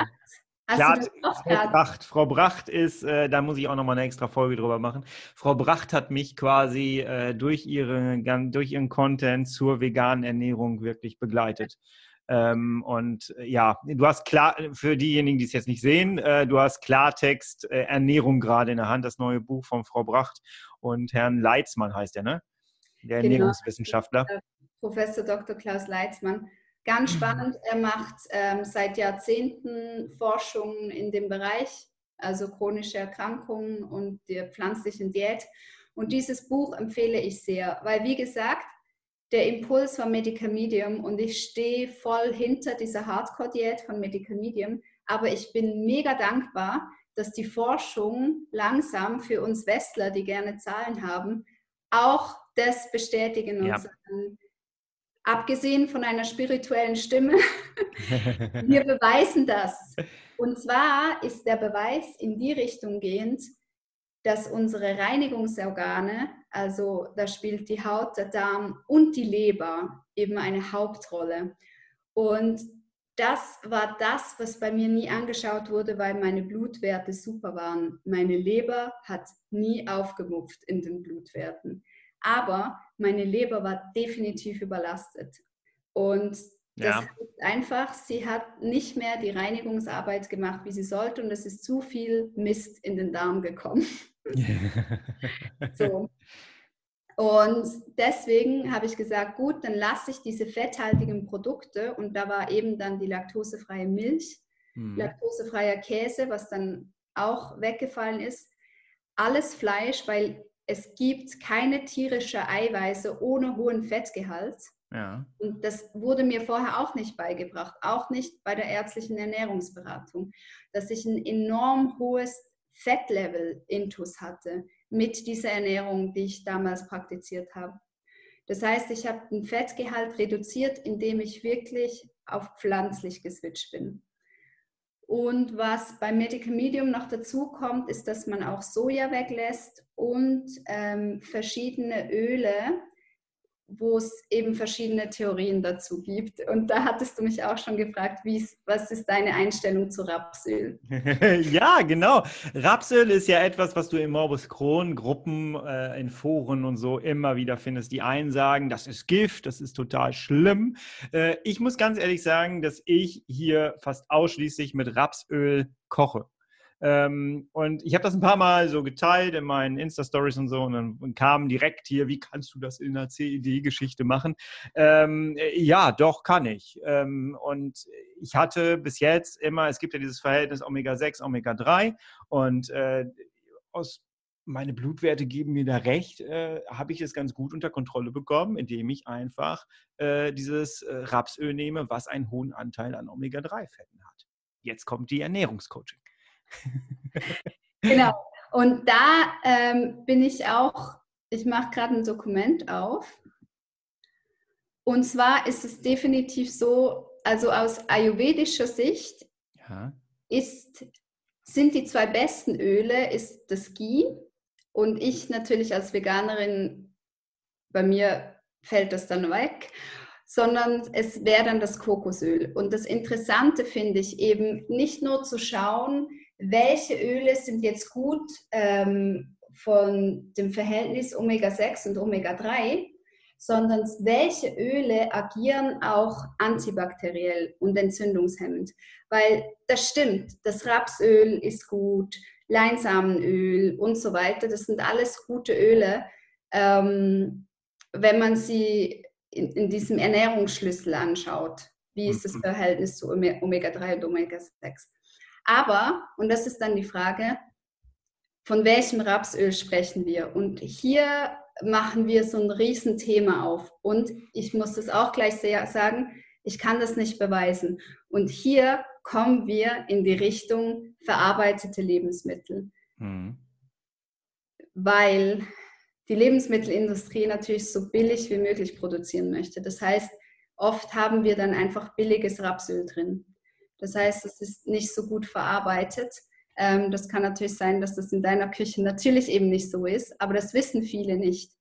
Klar, Frau Bracht, Frau Bracht ist, äh, da muss ich auch nochmal eine extra Folge drüber machen. Frau Bracht hat mich quasi äh, durch, ihre, durch ihren Content zur veganen Ernährung wirklich begleitet. Ähm, und äh, ja, du hast klar, für diejenigen, die es jetzt nicht sehen, äh, du hast Klartext äh, Ernährung gerade in der Hand, das neue Buch von Frau Bracht und Herrn Leitzmann heißt er, ne? Der genau. Ernährungswissenschaftler. Professor Dr. Klaus Leitzmann. Ganz spannend, er macht ähm, seit Jahrzehnten Forschungen in dem Bereich, also chronische Erkrankungen und der pflanzlichen Diät. Und dieses Buch empfehle ich sehr, weil wie gesagt, der Impuls von Medical Medium und ich stehe voll hinter dieser Hardcore-Diät von Medical Medium. Aber ich bin mega dankbar, dass die Forschung langsam für uns Westler, die gerne Zahlen haben, auch das bestätigen und ja. sagen, abgesehen von einer spirituellen Stimme, <laughs> wir beweisen das. Und zwar ist der Beweis in die Richtung gehend, dass unsere Reinigungsorgane, also da spielt die Haut, der Darm und die Leber eben eine Hauptrolle. Und das war das, was bei mir nie angeschaut wurde, weil meine Blutwerte super waren. Meine Leber hat nie aufgemupft in den Blutwerten. Aber meine Leber war definitiv überlastet. Und das ja. ist einfach, sie hat nicht mehr die Reinigungsarbeit gemacht, wie sie sollte, und es ist zu viel Mist in den Darm gekommen. <laughs> so. Und deswegen habe ich gesagt, gut, dann lasse ich diese fetthaltigen Produkte und da war eben dann die laktosefreie Milch, mhm. laktosefreier Käse, was dann auch weggefallen ist, alles Fleisch, weil es gibt keine tierische Eiweiße ohne hohen Fettgehalt. Ja. Und das wurde mir vorher auch nicht beigebracht, auch nicht bei der ärztlichen Ernährungsberatung, dass ich ein enorm hohes Fettlevel intus hatte mit dieser Ernährung, die ich damals praktiziert habe. Das heißt, ich habe den Fettgehalt reduziert, indem ich wirklich auf pflanzlich geswitcht bin. Und was beim Medical Medium noch dazu kommt, ist, dass man auch Soja weglässt und ähm, verschiedene Öle, wo es eben verschiedene Theorien dazu gibt. Und da hattest du mich auch schon gefragt, was ist deine Einstellung zu Rapsöl? <laughs> ja, genau. Rapsöl ist ja etwas, was du in Morbus Crohn Gruppen, äh, in Foren und so immer wieder findest. Die einen sagen, das ist Gift, das ist total schlimm. Äh, ich muss ganz ehrlich sagen, dass ich hier fast ausschließlich mit Rapsöl koche. Ähm, und ich habe das ein paar Mal so geteilt in meinen Insta-Stories und so und dann kam direkt hier, wie kannst du das in einer CED-Geschichte machen? Ähm, ja, doch, kann ich. Ähm, und ich hatte bis jetzt immer, es gibt ja dieses Verhältnis Omega-6, Omega-3 und äh, aus meine Blutwerte geben mir da recht, äh, habe ich es ganz gut unter Kontrolle bekommen, indem ich einfach äh, dieses äh, Rapsöl nehme, was einen hohen Anteil an Omega-3-Fetten hat. Jetzt kommt die Ernährungscoaching <laughs> genau. Und da ähm, bin ich auch, ich mache gerade ein Dokument auf. Und zwar ist es definitiv so, also aus ayurvedischer Sicht ja. ist sind die zwei besten Öle, ist das Ghee und ich natürlich als Veganerin, bei mir fällt das dann weg, sondern es wäre dann das Kokosöl. Und das Interessante finde ich eben nicht nur zu schauen, welche Öle sind jetzt gut ähm, von dem Verhältnis Omega-6 und Omega-3, sondern welche Öle agieren auch antibakteriell und entzündungshemmend. Weil das stimmt, das Rapsöl ist gut, Leinsamenöl und so weiter, das sind alles gute Öle, ähm, wenn man sie in, in, diesem Ernährungsschlüssel anschaut. Wie ist das mhm. Verhältnis zu Omega-3 und Omega-6? Aber, und das ist dann die Frage, von welchem Rapsöl sprechen wir? Und hier machen wir so ein Riesenthema auf. Und ich muss das auch gleich sagen, ich kann das nicht beweisen. Und hier kommen wir in die Richtung verarbeitete Lebensmittel. Mhm. Weil die Lebensmittelindustrie natürlich so billig wie möglich produzieren möchte. Das heißt, oft haben wir dann einfach billiges Rapsöl drin. Das heißt, es ist nicht so gut verarbeitet. Ähm, das kann natürlich sein, dass das in deiner Küche natürlich eben nicht so ist, aber das wissen viele nicht.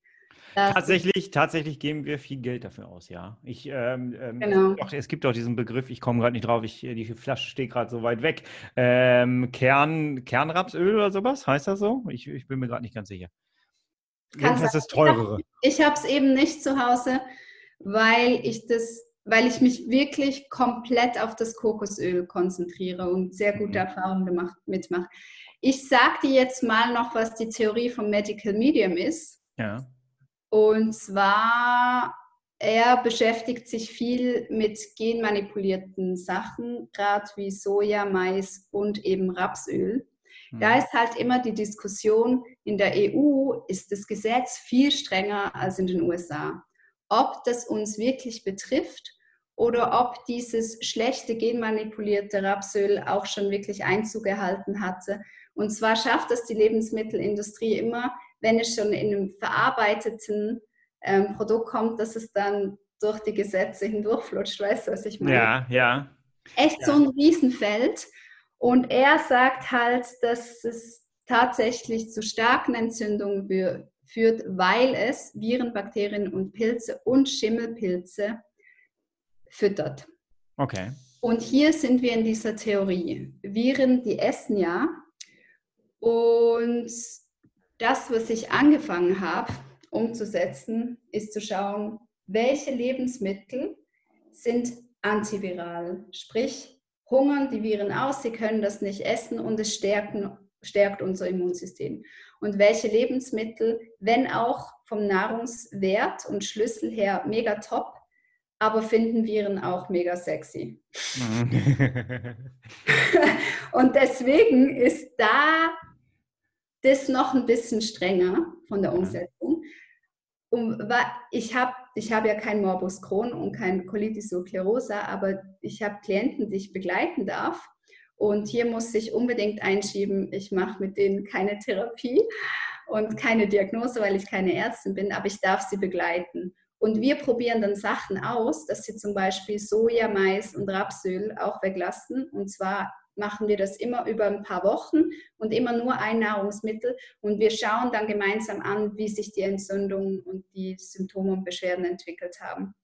Tatsächlich, tatsächlich geben wir viel Geld dafür aus, ja. Ich, ähm, ähm, genau. es, gibt auch diesen Begriff, ich komme gerade nicht drauf, ich, die Flasche steht gerade so weit weg. Ähm, Kern, Kernrapsöl oder sowas, heißt das so? Ich, ich bin mir gerade nicht ganz sicher. Kannst das ist teurere. Ich habe es eben nicht zu Hause, weil ich das, weil ich mich wirklich komplett auf das Kokosöl konzentriere und sehr gute mhm. Erfahrungen gemacht, mitmache. Ich sage dir jetzt mal noch, was die Theorie vom Medical Medium ist. Ja. Und zwar, er beschäftigt sich viel mit genmanipulierten Sachen, gerade wie Soja, Mais und eben Rapsöl. Da mhm. ist halt immer die Diskussion, in der EU ist das Gesetz viel strenger als in den USA. Ob das uns wirklich betrifft oder ob dieses schlechte genmanipulierte Rapsöl auch schon wirklich Einzug erhalten hatte. Und zwar schafft es die Lebensmittelindustrie immer, wenn es schon in einem verarbeiteten ähm, Produkt kommt, dass es dann durch die Gesetze hindurchflutscht. Weißt du, was ich meine? Ja, ja. Echt ja. so ein Riesenfeld. Und er sagt halt, dass es tatsächlich zu starken Entzündungen führt, weil es Viren, Bakterien und Pilze und Schimmelpilze füttert. Okay. Und hier sind wir in dieser Theorie. Viren, die essen ja. Und das, was ich angefangen habe umzusetzen, ist zu schauen, welche Lebensmittel sind antiviral. Sprich, hungern die Viren aus, sie können das nicht essen und es stärken, stärkt unser Immunsystem. Und welche Lebensmittel, wenn auch vom Nahrungswert und Schlüssel her mega top, aber finden Viren auch mega sexy. <laughs> <laughs> und deswegen ist da das noch ein bisschen strenger von der Umsetzung. Um, ich habe ich hab ja kein Morbus Crohn und kein Colitis ulcerosa, aber ich habe Klienten, die ich begleiten darf. Und hier muss ich unbedingt einschieben, ich mache mit denen keine Therapie und keine Diagnose, weil ich keine Ärztin bin, aber ich darf sie begleiten. Und wir probieren dann Sachen aus, dass sie zum Beispiel Soja, Mais und Rapsöl auch weglassen. Und zwar machen wir das immer über ein paar Wochen und immer nur ein Nahrungsmittel. Und wir schauen dann gemeinsam an, wie sich die Entzündungen und die Symptome und Beschwerden entwickelt haben.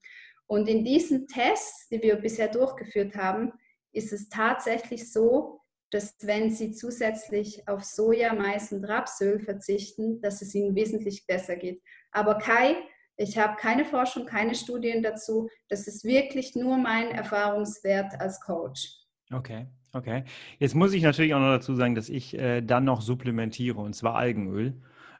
Und in diesen Tests, die wir bisher durchgeführt haben, ist es tatsächlich so, dass wenn Sie zusätzlich auf Soja, Mais und Rapsöl verzichten, dass es Ihnen wesentlich besser geht. Aber Kai, ich habe keine Forschung, keine Studien dazu. Das ist wirklich nur mein Erfahrungswert als Coach. Okay. Okay. Jetzt muss ich natürlich auch noch dazu sagen, dass ich äh, dann noch supplementiere und zwar Algenöl.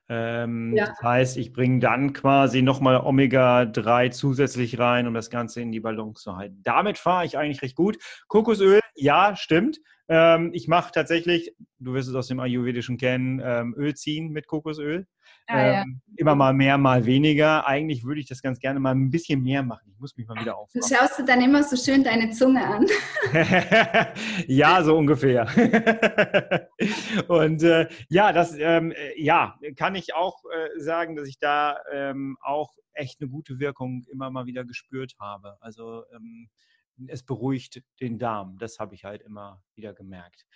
Ähm, ja. Das heißt, ich bringe dann quasi nochmal Omega-3 zusätzlich rein, um das Ganze in die Balance zu halten. Damit fahre ich eigentlich recht gut. Kokosöl, ja, stimmt. Ähm, ich mache tatsächlich, du wirst es aus dem Ayurvedischen kennen, ähm, Öl ziehen mit Kokosöl. Ah, ja. Ähm, immer mal mehr, mal weniger. Eigentlich würde ich das ganz gerne mal ein bisschen mehr machen. Ich muss mich mal wieder aufmachen. Schaust du dann immer so schön deine Zunge an? <laughs> ja, so ungefähr. <laughs> Und äh, ja, das ähm, ja, kann ich auch äh, sagen, dass ich da ähm, auch echt eine gute Wirkung immer mal wieder gespürt habe. Also ähm, es beruhigt den Darm. Das habe ich halt immer wieder gemerkt.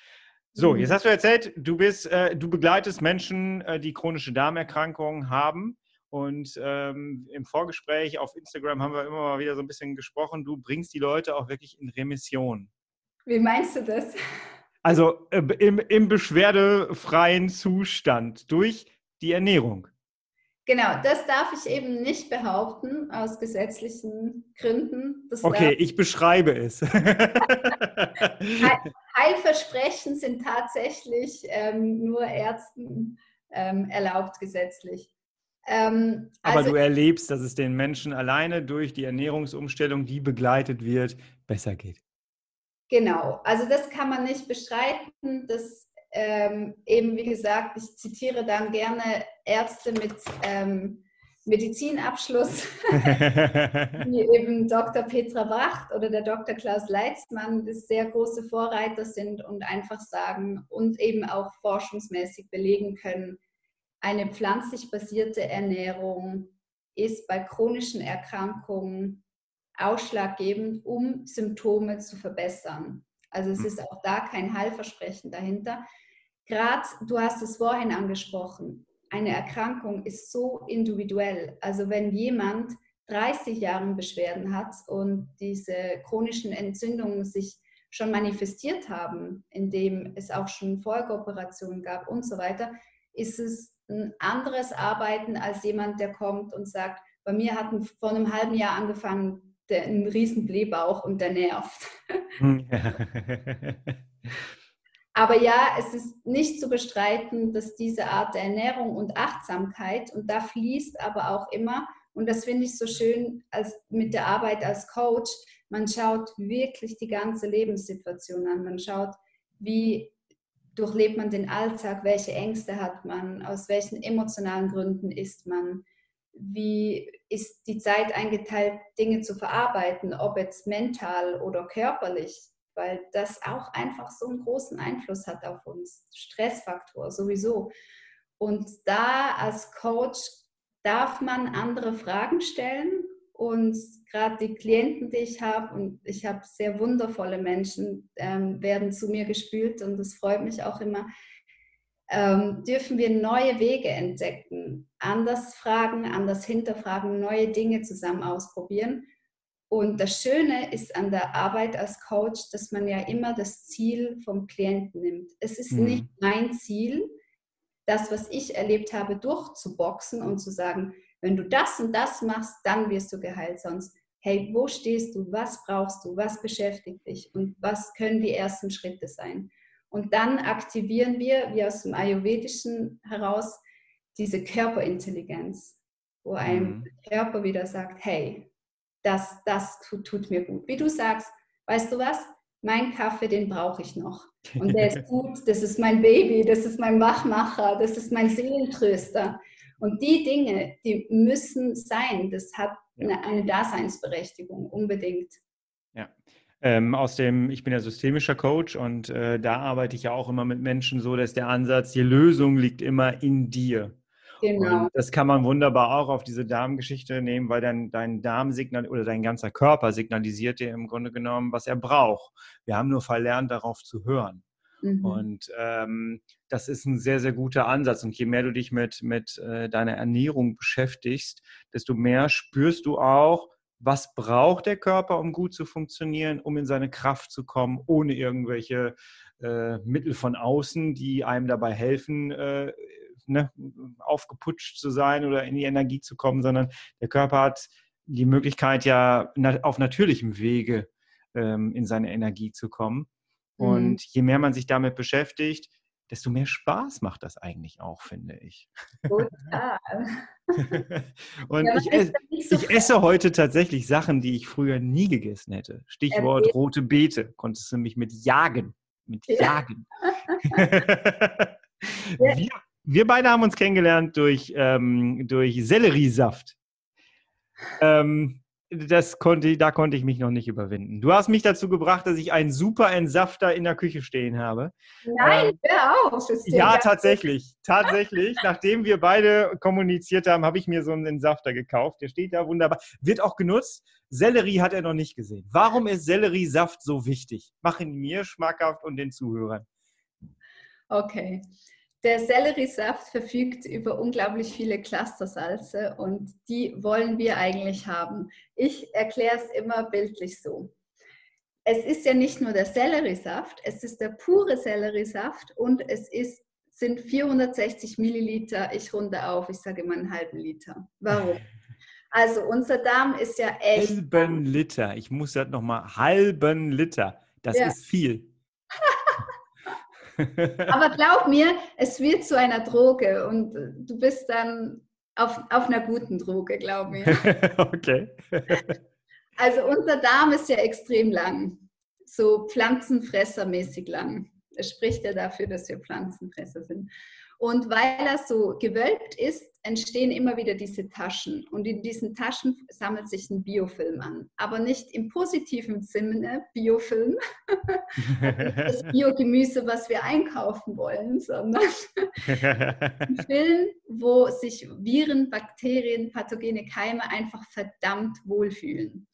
So, jetzt hast du erzählt, du bist, äh, du begleitest Menschen, äh, die chronische Darmerkrankungen haben. Und ähm, im Vorgespräch auf Instagram haben wir immer mal wieder so ein bisschen gesprochen. Du bringst die Leute auch wirklich in Remission. Wie meinst du das? Also äh, im, im beschwerdefreien Zustand durch die Ernährung. Genau, das darf ich eben nicht behaupten aus gesetzlichen Gründen. Das okay, ich beschreibe es. Heilversprechen sind tatsächlich ähm, nur Ärzten ähm, erlaubt gesetzlich. Ähm, Aber also, du erlebst, dass es den Menschen alleine durch die Ernährungsumstellung, die begleitet wird, besser geht. Genau, also das kann man nicht bestreiten. Das ähm, eben, wie gesagt, ich zitiere dann gerne Ärzte mit ähm, Medizinabschluss, <laughs> wie eben Dr. Petra Wacht oder der Dr. Klaus Leitzmann, die sehr große Vorreiter sind und einfach sagen und eben auch forschungsmäßig belegen können, eine pflanzlich basierte Ernährung ist bei chronischen Erkrankungen ausschlaggebend, um Symptome zu verbessern. Also es ist auch da kein Heilversprechen dahinter. Gerade, du hast es vorhin angesprochen, eine Erkrankung ist so individuell. Also wenn jemand 30 Jahre Beschwerden hat und diese chronischen Entzündungen sich schon manifestiert haben, indem es auch schon Folgeoperationen gab und so weiter, ist es ein anderes Arbeiten als jemand, der kommt und sagt, bei mir hat vor einem halben Jahr angefangen, der, ein riesen Blähbauch und der nervt. <laughs> <laughs> Aber ja, es ist nicht zu bestreiten, dass diese Art der Ernährung und Achtsamkeit, und da fließt aber auch immer, und das finde ich so schön als, mit der Arbeit als Coach, man schaut wirklich die ganze Lebenssituation an. Man schaut, wie durchlebt man den Alltag, welche Ängste hat man, aus welchen emotionalen Gründen ist man, wie ist die Zeit eingeteilt, Dinge zu verarbeiten, ob jetzt mental oder körperlich weil das auch einfach so einen großen Einfluss hat auf uns. Stressfaktor sowieso. Und da als Coach darf man andere Fragen stellen. Und gerade die Klienten, die ich habe, und ich habe sehr wundervolle Menschen, ähm, werden zu mir gespült und das freut mich auch immer, ähm, dürfen wir neue Wege entdecken, anders fragen, anders hinterfragen, neue Dinge zusammen ausprobieren. Und das Schöne ist an der Arbeit als Coach, dass man ja immer das Ziel vom Klienten nimmt. Es ist mhm. nicht mein Ziel, das, was ich erlebt habe, durchzuboxen und zu sagen, wenn du das und das machst, dann wirst du geheilt. Sonst, hey, wo stehst du? Was brauchst du? Was beschäftigt dich? Und was können die ersten Schritte sein? Und dann aktivieren wir, wie aus dem Ayurvedischen heraus, diese Körperintelligenz, wo einem mhm. Körper wieder sagt, hey, das, das tut, tut mir gut. Wie du sagst, weißt du was? Mein Kaffee, den brauche ich noch. Und der ist <laughs> gut, das ist mein Baby, das ist mein Wachmacher, das ist mein Seelentröster. Und die Dinge, die müssen sein. Das hat eine, eine Daseinsberechtigung, unbedingt. Ja. Ähm, aus dem, ich bin ja systemischer Coach und äh, da arbeite ich ja auch immer mit Menschen so, dass der Ansatz, die Lösung liegt immer in dir. Genau. Und das kann man wunderbar auch auf diese Darmgeschichte nehmen, weil dann dein Darmsignal oder dein ganzer Körper signalisiert dir im Grunde genommen, was er braucht. Wir haben nur verlernt, darauf zu hören. Mhm. Und ähm, das ist ein sehr, sehr guter Ansatz. Und je mehr du dich mit, mit äh, deiner Ernährung beschäftigst, desto mehr spürst du auch, was braucht der Körper, um gut zu funktionieren, um in seine Kraft zu kommen, ohne irgendwelche äh, Mittel von außen, die einem dabei helfen, äh, ne, aufgeputscht zu sein oder in die Energie zu kommen, sondern der Körper hat die Möglichkeit ja auf natürlichem Wege ähm, in seine Energie zu kommen. Mhm. Und je mehr man sich damit beschäftigt, desto mehr Spaß macht das eigentlich auch, finde ich. Total. <laughs> und ja, ich, esse, so ich esse heute tatsächlich Sachen, die ich früher nie gegessen hätte. Stichwort Erlebt. rote Beete. Konntest du mich mit jagen. Mit jagen. <laughs> <laughs> Ja. wir, wir beide haben uns kennengelernt durch, ähm, durch Selleriesaft. Ähm, das konnte, da konnte ich mich noch nicht überwinden. Du hast mich dazu gebracht, dass ich einen super Entsafter in der Küche stehen habe. Nein, ähm, hör auf. Ja, tatsächlich. Tatsächlich. Nachdem wir beide kommuniziert haben, habe ich mir so einen Entsafter gekauft. Der steht da wunderbar. Wird auch genutzt. Sellerie hat er noch nicht gesehen. Warum ist Selleriesaft so wichtig? Mach ihn mir schmackhaft und den Zuhörern. Okay. Der Selleriesaft verfügt über unglaublich viele Clustersalze und die wollen wir eigentlich haben. Ich erkläre es immer bildlich so. Es ist ja nicht nur der Selleriesaft, es ist der pure Selleriesaft und es ist, sind 460 Milliliter, ich runde auf, ich sage immer einen halben Liter. Warum? <laughs> Also unser Darm ist ja echt. Halben Liter, ich muss das nochmal, halben Liter, das ja. ist viel. Aber <laughs> glaub mir, es wird zu einer Droge und du bist dann auf, auf einer guten Droge, glaub mir. <laughs> okay. Also unser Darm ist ja extrem lang, so pflanzenfressermäßig lang. Spricht ja dafür, dass wir Pflanzenfresser sind. Und weil er so gewölbt ist, entstehen immer wieder diese Taschen. Und in diesen Taschen sammelt sich ein Biofilm an. Aber nicht im positiven Sinne Biofilm, <laughs> das Biogemüse, was wir einkaufen wollen, sondern ein Film, wo sich Viren, Bakterien, pathogene Keime einfach verdammt wohlfühlen.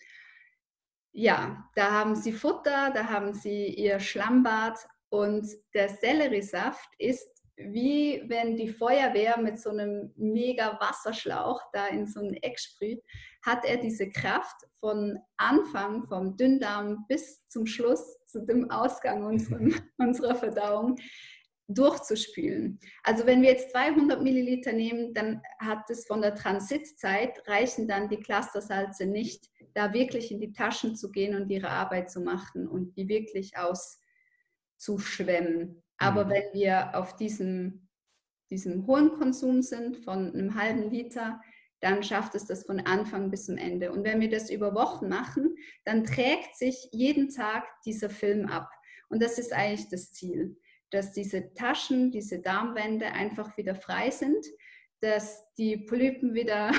Ja, da haben sie Futter, da haben sie ihr Schlammbad und der Selleriesaft ist wie wenn die Feuerwehr mit so einem mega Wasserschlauch da in so ein Eck sprüht, hat er diese Kraft von Anfang, vom Dünndarm bis zum Schluss, zu dem Ausgang unseren, <laughs> unserer Verdauung, durchzuspülen. Also wenn wir jetzt 200 Milliliter nehmen, dann hat es von der Transitzeit, reichen dann die Clustersalze nicht, da wirklich in die Taschen zu gehen und ihre Arbeit zu machen und die wirklich auszuschwemmen. Aber mhm. wenn wir auf diesem, diesem hohen Konsum sind von einem halben Liter, dann schafft es das von Anfang bis zum Ende. Und wenn wir das über Wochen machen, dann trägt sich jeden Tag dieser Film ab. Und das ist eigentlich das Ziel, dass diese Taschen, diese Darmwände einfach wieder frei sind, dass die Polypen wieder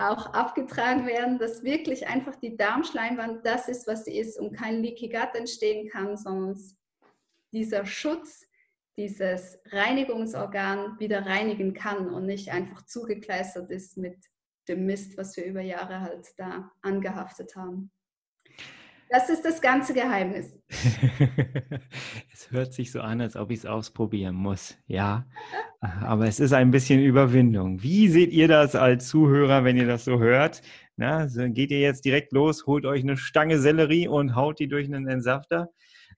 auch abgetragen werden, dass wirklich einfach die Darmschleimwand das ist, was sie ist und kein Leaky Gut entstehen kann, sondern dieser Schutz, dieses Reinigungsorgan wieder reinigen kann und nicht einfach zugekleistert ist mit dem Mist, was wir über Jahre halt da angehaftet haben. Das ist das ganze Geheimnis. <laughs> es hört sich so an, als ob ich es ausprobieren muss. Ja, aber es ist ein bisschen Überwindung. Wie seht ihr das als Zuhörer, wenn ihr das so hört? Na, so geht ihr jetzt direkt los, holt euch eine Stange Sellerie und haut die durch einen Entsafter?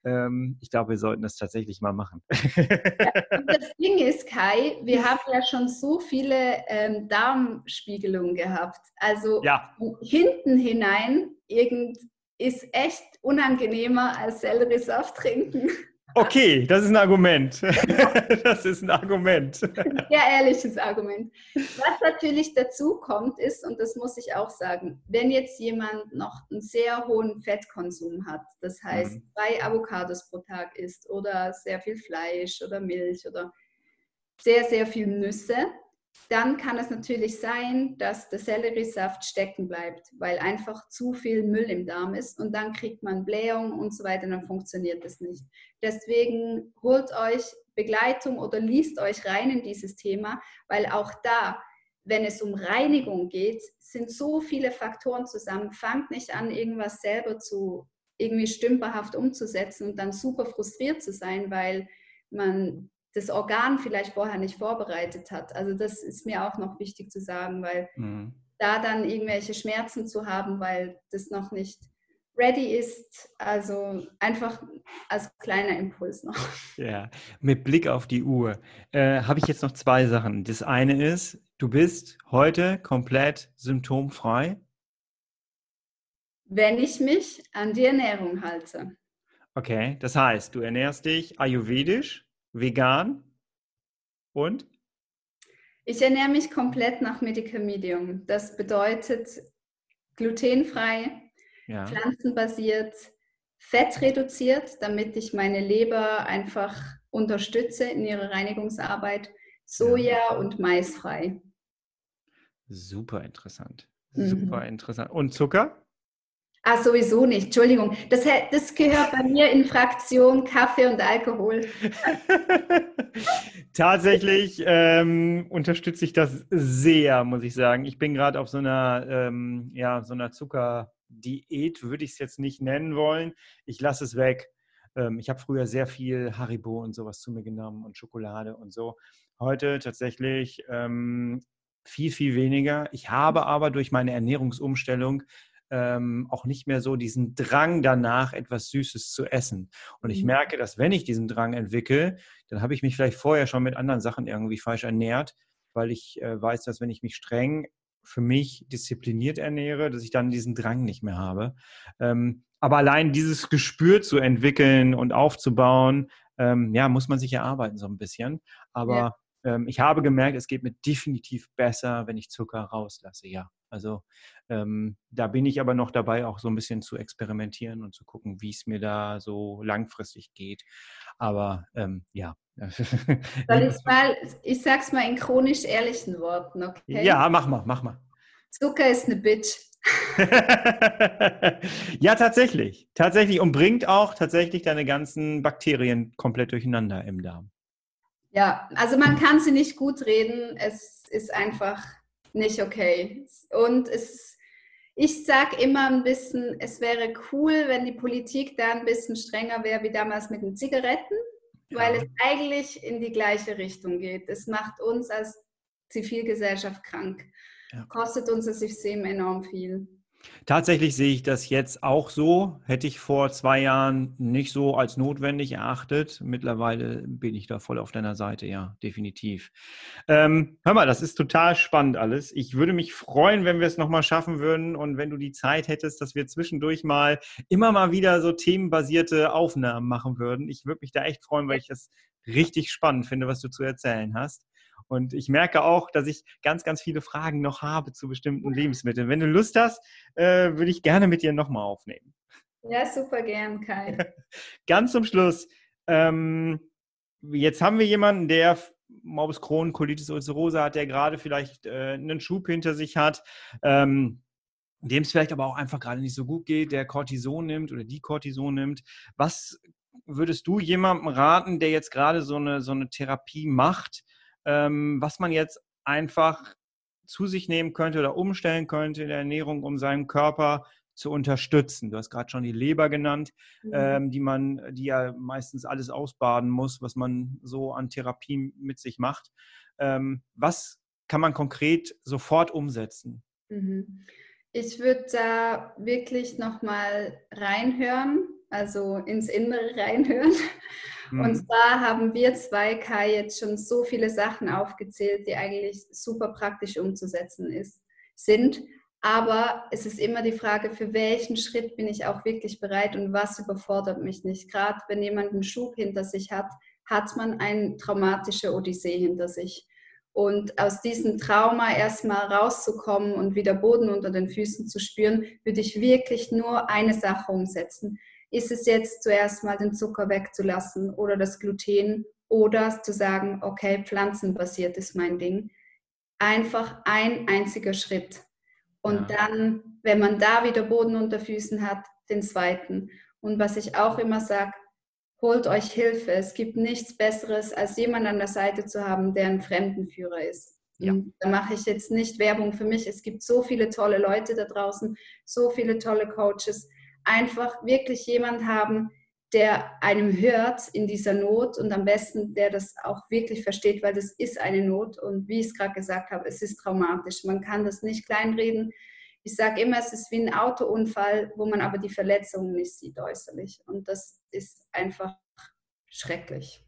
Ähm, ich glaube, wir sollten das tatsächlich mal machen. Das <laughs> Ding ist, Kai, wir haben ja schon so viele ähm, Darmspiegelungen gehabt. Also ja. hinten hinein irgend, ist echt unangenehmer als Selleriesaft trinken. Okay, das ist ein Argument. <laughs> Das ist ein Argument. Sehr ehrliches Argument. Was natürlich dazu kommt, ist, und das muss ich auch sagen, wenn jetzt jemand noch einen sehr hohen Fettkonsum hat, das heißt mhm. zwei Avocados pro Tag isst oder sehr viel Fleisch oder Milch oder sehr, sehr viel Nüsse, dann kann es natürlich sein, dass der Selleriesaft stecken bleibt, weil einfach zu viel Müll im Darm ist und dann kriegt man Blähung und so weiter, dann funktioniert das nicht. Deswegen holt euch Begleitung oder liest euch rein in dieses Thema, weil auch da, wenn es um Reinigung geht, sind so viele Faktoren zusammen. Fangt nicht an, irgendwas selber zu irgendwie stümperhaft umzusetzen und dann super frustriert zu sein, weil man das Organ vielleicht vorher nicht vorbereitet hat. Also das ist mir auch noch wichtig zu sagen, weil mhm. da dann irgendwelche Schmerzen zu haben, weil das noch nicht ready ist. Also einfach als kleiner Impuls noch. Ja, mit Blick auf die Uhr äh, habe ich jetzt noch zwei Sachen. Das eine ist, du bist heute komplett symptomfrei. Wenn ich mich an die Ernährung halte. Okay, das heißt, du ernährst dich ayurvedisch vegan und? Ich ernähre mich komplett nach Medical Medium. Das bedeutet glutenfrei, ja. pflanzenbasiert, fettreduziert, damit ich meine Leber einfach unterstütze in ihrer Reinigungsarbeit, Soja ja. und maisfrei. Super interessant. Super mhm. interessant. Und Zucker? Ah, sowieso nicht. Entschuldigung. Das, das gehört bei mir in Fraktion Kaffee und Alkohol. <laughs> Tatsächlich ähm, unterstütze ich das sehr, muss ich sagen. Ich bin gerade auf so einer, ähm, ja, so einer Zuckerdiät, würde ich es jetzt nicht nennen wollen. Ich lasse es weg. Ähm, ich habe früher sehr viel Haribo und sowas zu mir genommen und Schokolade und so. Heute tatsächlich ähm, viel, viel weniger. Ich habe aber durch meine Ernährungsumstellung ähm, auch nicht mehr so diesen Drang danach, etwas Süßes zu essen. Und ich mhm. merke, dass wenn ich diesen Drang entwickle, dann habe ich mich vielleicht vorher schon mit anderen Sachen irgendwie falsch ernährt, weil ich äh, weiß, dass wenn ich mich streng für mich diszipliniert ernähre, dass ich dann diesen Drang nicht mehr habe. Ähm, aber allein dieses Gespür zu entwickeln und aufzubauen, ähm, ja, muss man sich erarbeiten so ein bisschen. Aber ja. ähm, ich habe gemerkt, es geht mir definitiv besser, wenn ich Zucker rauslasse, ja. Also ähm, da bin ich aber noch dabei, auch so ein bisschen zu experimentieren und zu gucken, wie es mir da so langfristig geht. Aber ähm, ja. <laughs> Soll ich mal, ich sag's mal in chronisch ehrlichen Worten, okay? Ja, mach mal, mach mal. Zucker ist eine Bitch. <laughs> ja, tatsächlich. Tatsächlich. Und bringt auch tatsächlich deine ganzen Bakterien komplett durcheinander im Darm. Ja, also man kann sie nicht gut reden. Es ist einfach nicht okay. Und es, ich sage immer ein bisschen, es wäre cool, wenn die Politik da ein bisschen strenger wäre wie damals mit den Zigaretten, ja. weil es eigentlich in die gleiche Richtung geht. Es macht uns als Zivilgesellschaft krank. Ja. Kostet uns das System enorm viel. Tatsächlich sehe ich das jetzt auch so. Hätte ich vor zwei Jahren nicht so als notwendig erachtet. Mittlerweile bin ich da voll auf deiner Seite, ja, definitiv. Ähm, hör mal, das ist total spannend alles. Ich würde mich freuen, wenn wir es nochmal schaffen würden und wenn du die Zeit hättest, dass wir zwischendurch mal immer mal wieder so themenbasierte Aufnahmen machen würden. Ich würde mich da echt freuen, weil ich das richtig spannend finde, was du zu erzählen hast. Und ich merke auch, dass ich ganz, ganz viele Fragen noch habe zu bestimmten Lebensmitteln. Wenn du Lust hast, äh, würde ich gerne mit dir nochmal aufnehmen. Ja, super gern, Kai. <laughs> ganz zum Schluss. Ähm, jetzt haben wir jemanden, der Morbus Crohn, Colitis ulcerosa hat, der gerade vielleicht äh, einen Schub hinter sich hat. Ähm, dem es vielleicht aber auch einfach gerade nicht so gut geht, der Cortison nimmt oder die Cortison nimmt. Was würdest du jemandem raten, der jetzt gerade so eine, so eine Therapie macht, ähm, was man jetzt einfach zu sich nehmen könnte oder umstellen könnte in der Ernährung, um seinen Körper zu unterstützen. Du hast gerade schon die Leber genannt, mhm. ähm, die man, die ja meistens alles ausbaden muss, was man so an Therapie mit sich macht. Ähm, was kann man konkret sofort umsetzen? Mhm. Ich würde da wirklich nochmal reinhören, also ins Innere <laughs> reinhören und mhm. zwar haben wir zwei, Kai, jetzt schon so viele Sachen aufgezählt, die eigentlich super praktisch umzusetzen ist, sind. Aber es ist immer die Frage, für welchen Schritt bin ich auch wirklich bereit und was überfordert mich nicht. Gerade wenn jemand einen Schub hinter sich hat, hat man eine traumatische Odyssee hinter sich. Und aus diesem Trauma erstmal rauszukommen und wieder Boden unter den Füßen zu spüren, würde ich wirklich nur eine Sache umsetzen ist es jetzt zuerst mal den Zucker wegzulassen oder das Gluten oder zu sagen, okay, pflanzenbasiert ist mein Ding. Einfach ein einziger Schritt. Und ja. dann, wenn man da wieder Boden unter Füßen hat, den zweiten. Und was ich auch immer sage, holt euch Hilfe. Es gibt nichts Besseres, als jemand an der Seite zu haben, der ein Fremdenführer ist. Ja. Da mache ich jetzt nicht Werbung für mich. Es gibt so viele tolle Leute da draußen, so viele tolle Coaches einfach wirklich jemand haben, der einem hört in dieser Not und am besten, der das auch wirklich versteht, weil das ist eine Not und wie ich es gerade gesagt habe, es ist traumatisch. Man kann das nicht kleinreden. Ich sage immer, es ist wie ein Autounfall, wo man aber die Verletzungen nicht sieht äußerlich und das ist einfach schrecklich.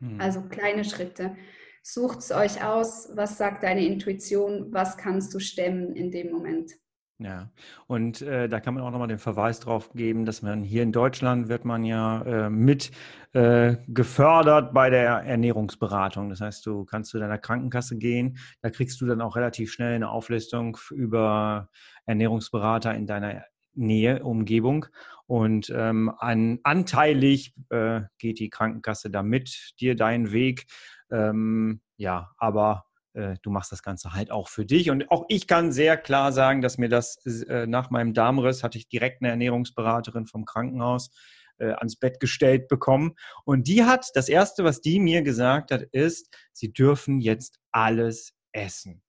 Hm. Also kleine Schritte. Sucht es euch aus, was sagt deine Intuition, was kannst du stemmen in dem Moment. Ja, und äh, da kann man auch nochmal den Verweis drauf geben, dass man hier in Deutschland wird man ja äh, mit äh, gefördert bei der Ernährungsberatung. Das heißt, du kannst zu deiner Krankenkasse gehen, da kriegst du dann auch relativ schnell eine Auflistung über Ernährungsberater in deiner Nähe, Umgebung. Und ähm, an, anteilig äh, geht die Krankenkasse da mit dir deinen Weg. Ähm, ja, aber äh, du machst das Ganze halt auch für dich. Und auch ich kann sehr klar sagen, dass mir das äh, nach meinem Darmriss hatte ich direkt eine Ernährungsberaterin vom Krankenhaus äh, ans Bett gestellt bekommen. Und die hat, das Erste, was die mir gesagt hat, ist, sie dürfen jetzt alles essen.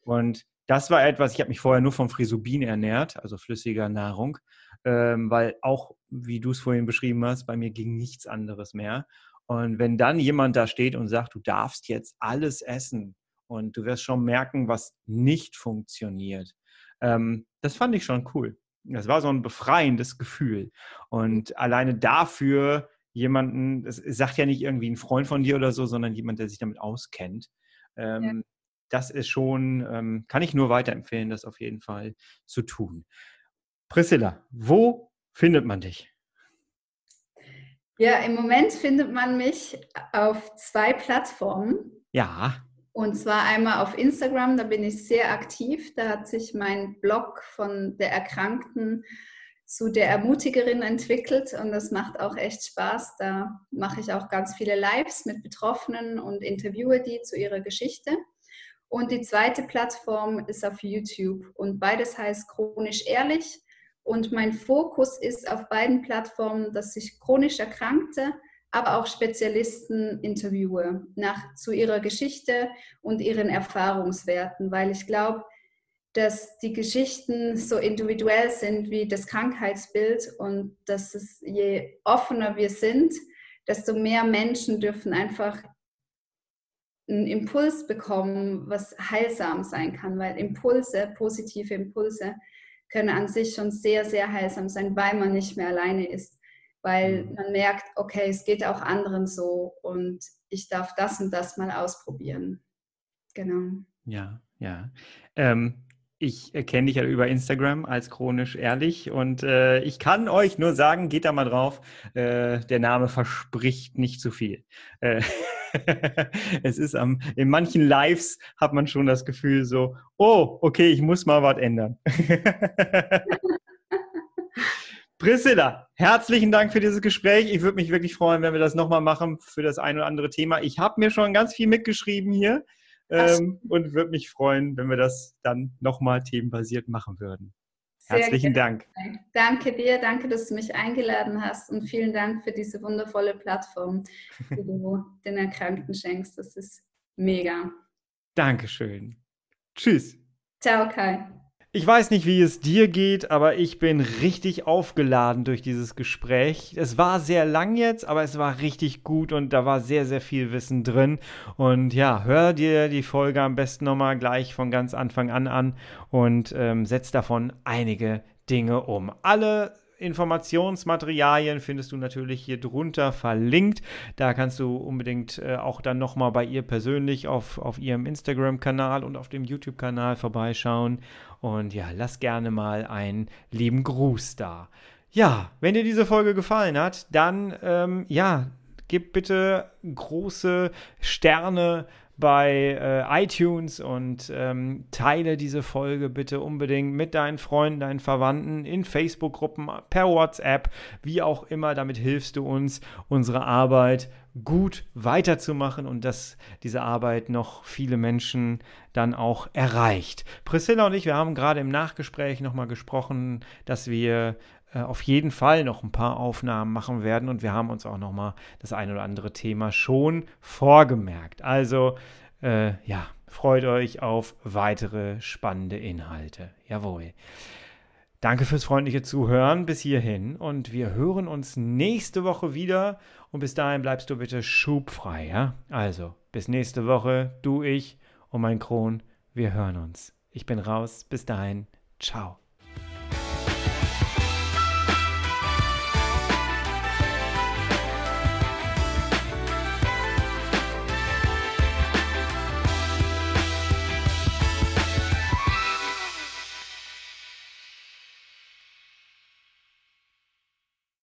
Und das war etwas, ich habe mich vorher nur vom Frisubin ernährt, also flüssiger Nahrung, ähm, weil auch, wie du es vorhin beschrieben hast, bei mir ging nichts anderes mehr. Und wenn dann jemand da steht und sagt, du darfst jetzt alles essen und du wirst schon merken, was nicht funktioniert, ähm, das fand ich schon cool. Das war so ein befreiendes Gefühl. Und alleine dafür jemanden, es sagt ja nicht irgendwie ein Freund von dir oder so, sondern jemand, der sich damit auskennt. Ähm, ja. Das ist schon, ähm, kann ich nur weiterempfehlen, das auf jeden Fall zu tun. Priscilla, wo findet man dich? Ja, im Moment findet man mich auf zwei Plattformen. Ja. Und zwar einmal auf Instagram, da bin ich sehr aktiv. Da hat sich mein Blog von der Erkrankten zu der Ermutigerin entwickelt und das macht auch echt Spaß. Da mache ich auch ganz viele Lives mit Betroffenen und interviewe die zu ihrer Geschichte. Und die zweite Plattform ist auf YouTube und beides heißt chronisch ehrlich. Und mein Fokus ist auf beiden Plattformen, dass ich chronisch Erkrankte aber auch Spezialisten interviewe nach, zu ihrer Geschichte und ihren Erfahrungswerten, weil ich glaube, dass die Geschichten so individuell sind wie das Krankheitsbild und dass es je offener wir sind, desto mehr Menschen dürfen einfach einen Impuls bekommen, was heilsam sein kann, weil Impulse, positive Impulse, können an sich schon sehr, sehr heilsam sein, weil man nicht mehr alleine ist weil mhm. man merkt, okay, es geht auch anderen so und ich darf das und das mal ausprobieren. Genau. Ja, ja. Ähm, ich kenne dich ja über Instagram als chronisch ehrlich und äh, ich kann euch nur sagen, geht da mal drauf. Äh, der Name verspricht nicht zu viel. Äh, <laughs> es ist am, in manchen Lives hat man schon das Gefühl so, oh, okay, ich muss mal was ändern. <laughs> Priscilla, herzlichen Dank für dieses Gespräch. Ich würde mich wirklich freuen, wenn wir das nochmal machen für das ein oder andere Thema. Ich habe mir schon ganz viel mitgeschrieben hier ähm, und würde mich freuen, wenn wir das dann nochmal themenbasiert machen würden. Herzlichen Dank. Danke dir, danke, dass du mich eingeladen hast und vielen Dank für diese wundervolle Plattform, die du <laughs> den Erkrankten schenkst. Das ist mega. Dankeschön. Tschüss. Ciao, Kai. Ich weiß nicht, wie es dir geht, aber ich bin richtig aufgeladen durch dieses Gespräch. Es war sehr lang jetzt, aber es war richtig gut und da war sehr, sehr viel Wissen drin. Und ja, hör dir die Folge am besten nochmal gleich von ganz Anfang an an und ähm, setz davon einige Dinge um. Alle Informationsmaterialien findest du natürlich hier drunter verlinkt. Da kannst du unbedingt äh, auch dann nochmal bei ihr persönlich auf, auf ihrem Instagram-Kanal und auf dem YouTube-Kanal vorbeischauen. Und ja, lass gerne mal einen lieben Gruß da. Ja, wenn dir diese Folge gefallen hat, dann ähm, ja, gib bitte große Sterne bei äh, iTunes und ähm, teile diese Folge bitte unbedingt mit deinen Freunden, deinen Verwandten, in Facebook-Gruppen, per WhatsApp, wie auch immer. Damit hilfst du uns, unsere Arbeit gut weiterzumachen und dass diese Arbeit noch viele Menschen dann auch erreicht. Priscilla und ich, wir haben gerade im Nachgespräch nochmal gesprochen, dass wir auf jeden Fall noch ein paar Aufnahmen machen werden und wir haben uns auch noch mal das ein oder andere Thema schon vorgemerkt. Also äh, ja, freut euch auf weitere spannende Inhalte. Jawohl. Danke fürs freundliche Zuhören bis hierhin und wir hören uns nächste Woche wieder und bis dahin bleibst du bitte schubfrei, ja? Also, bis nächste Woche, du, ich und mein Kron, wir hören uns. Ich bin raus, bis dahin, ciao.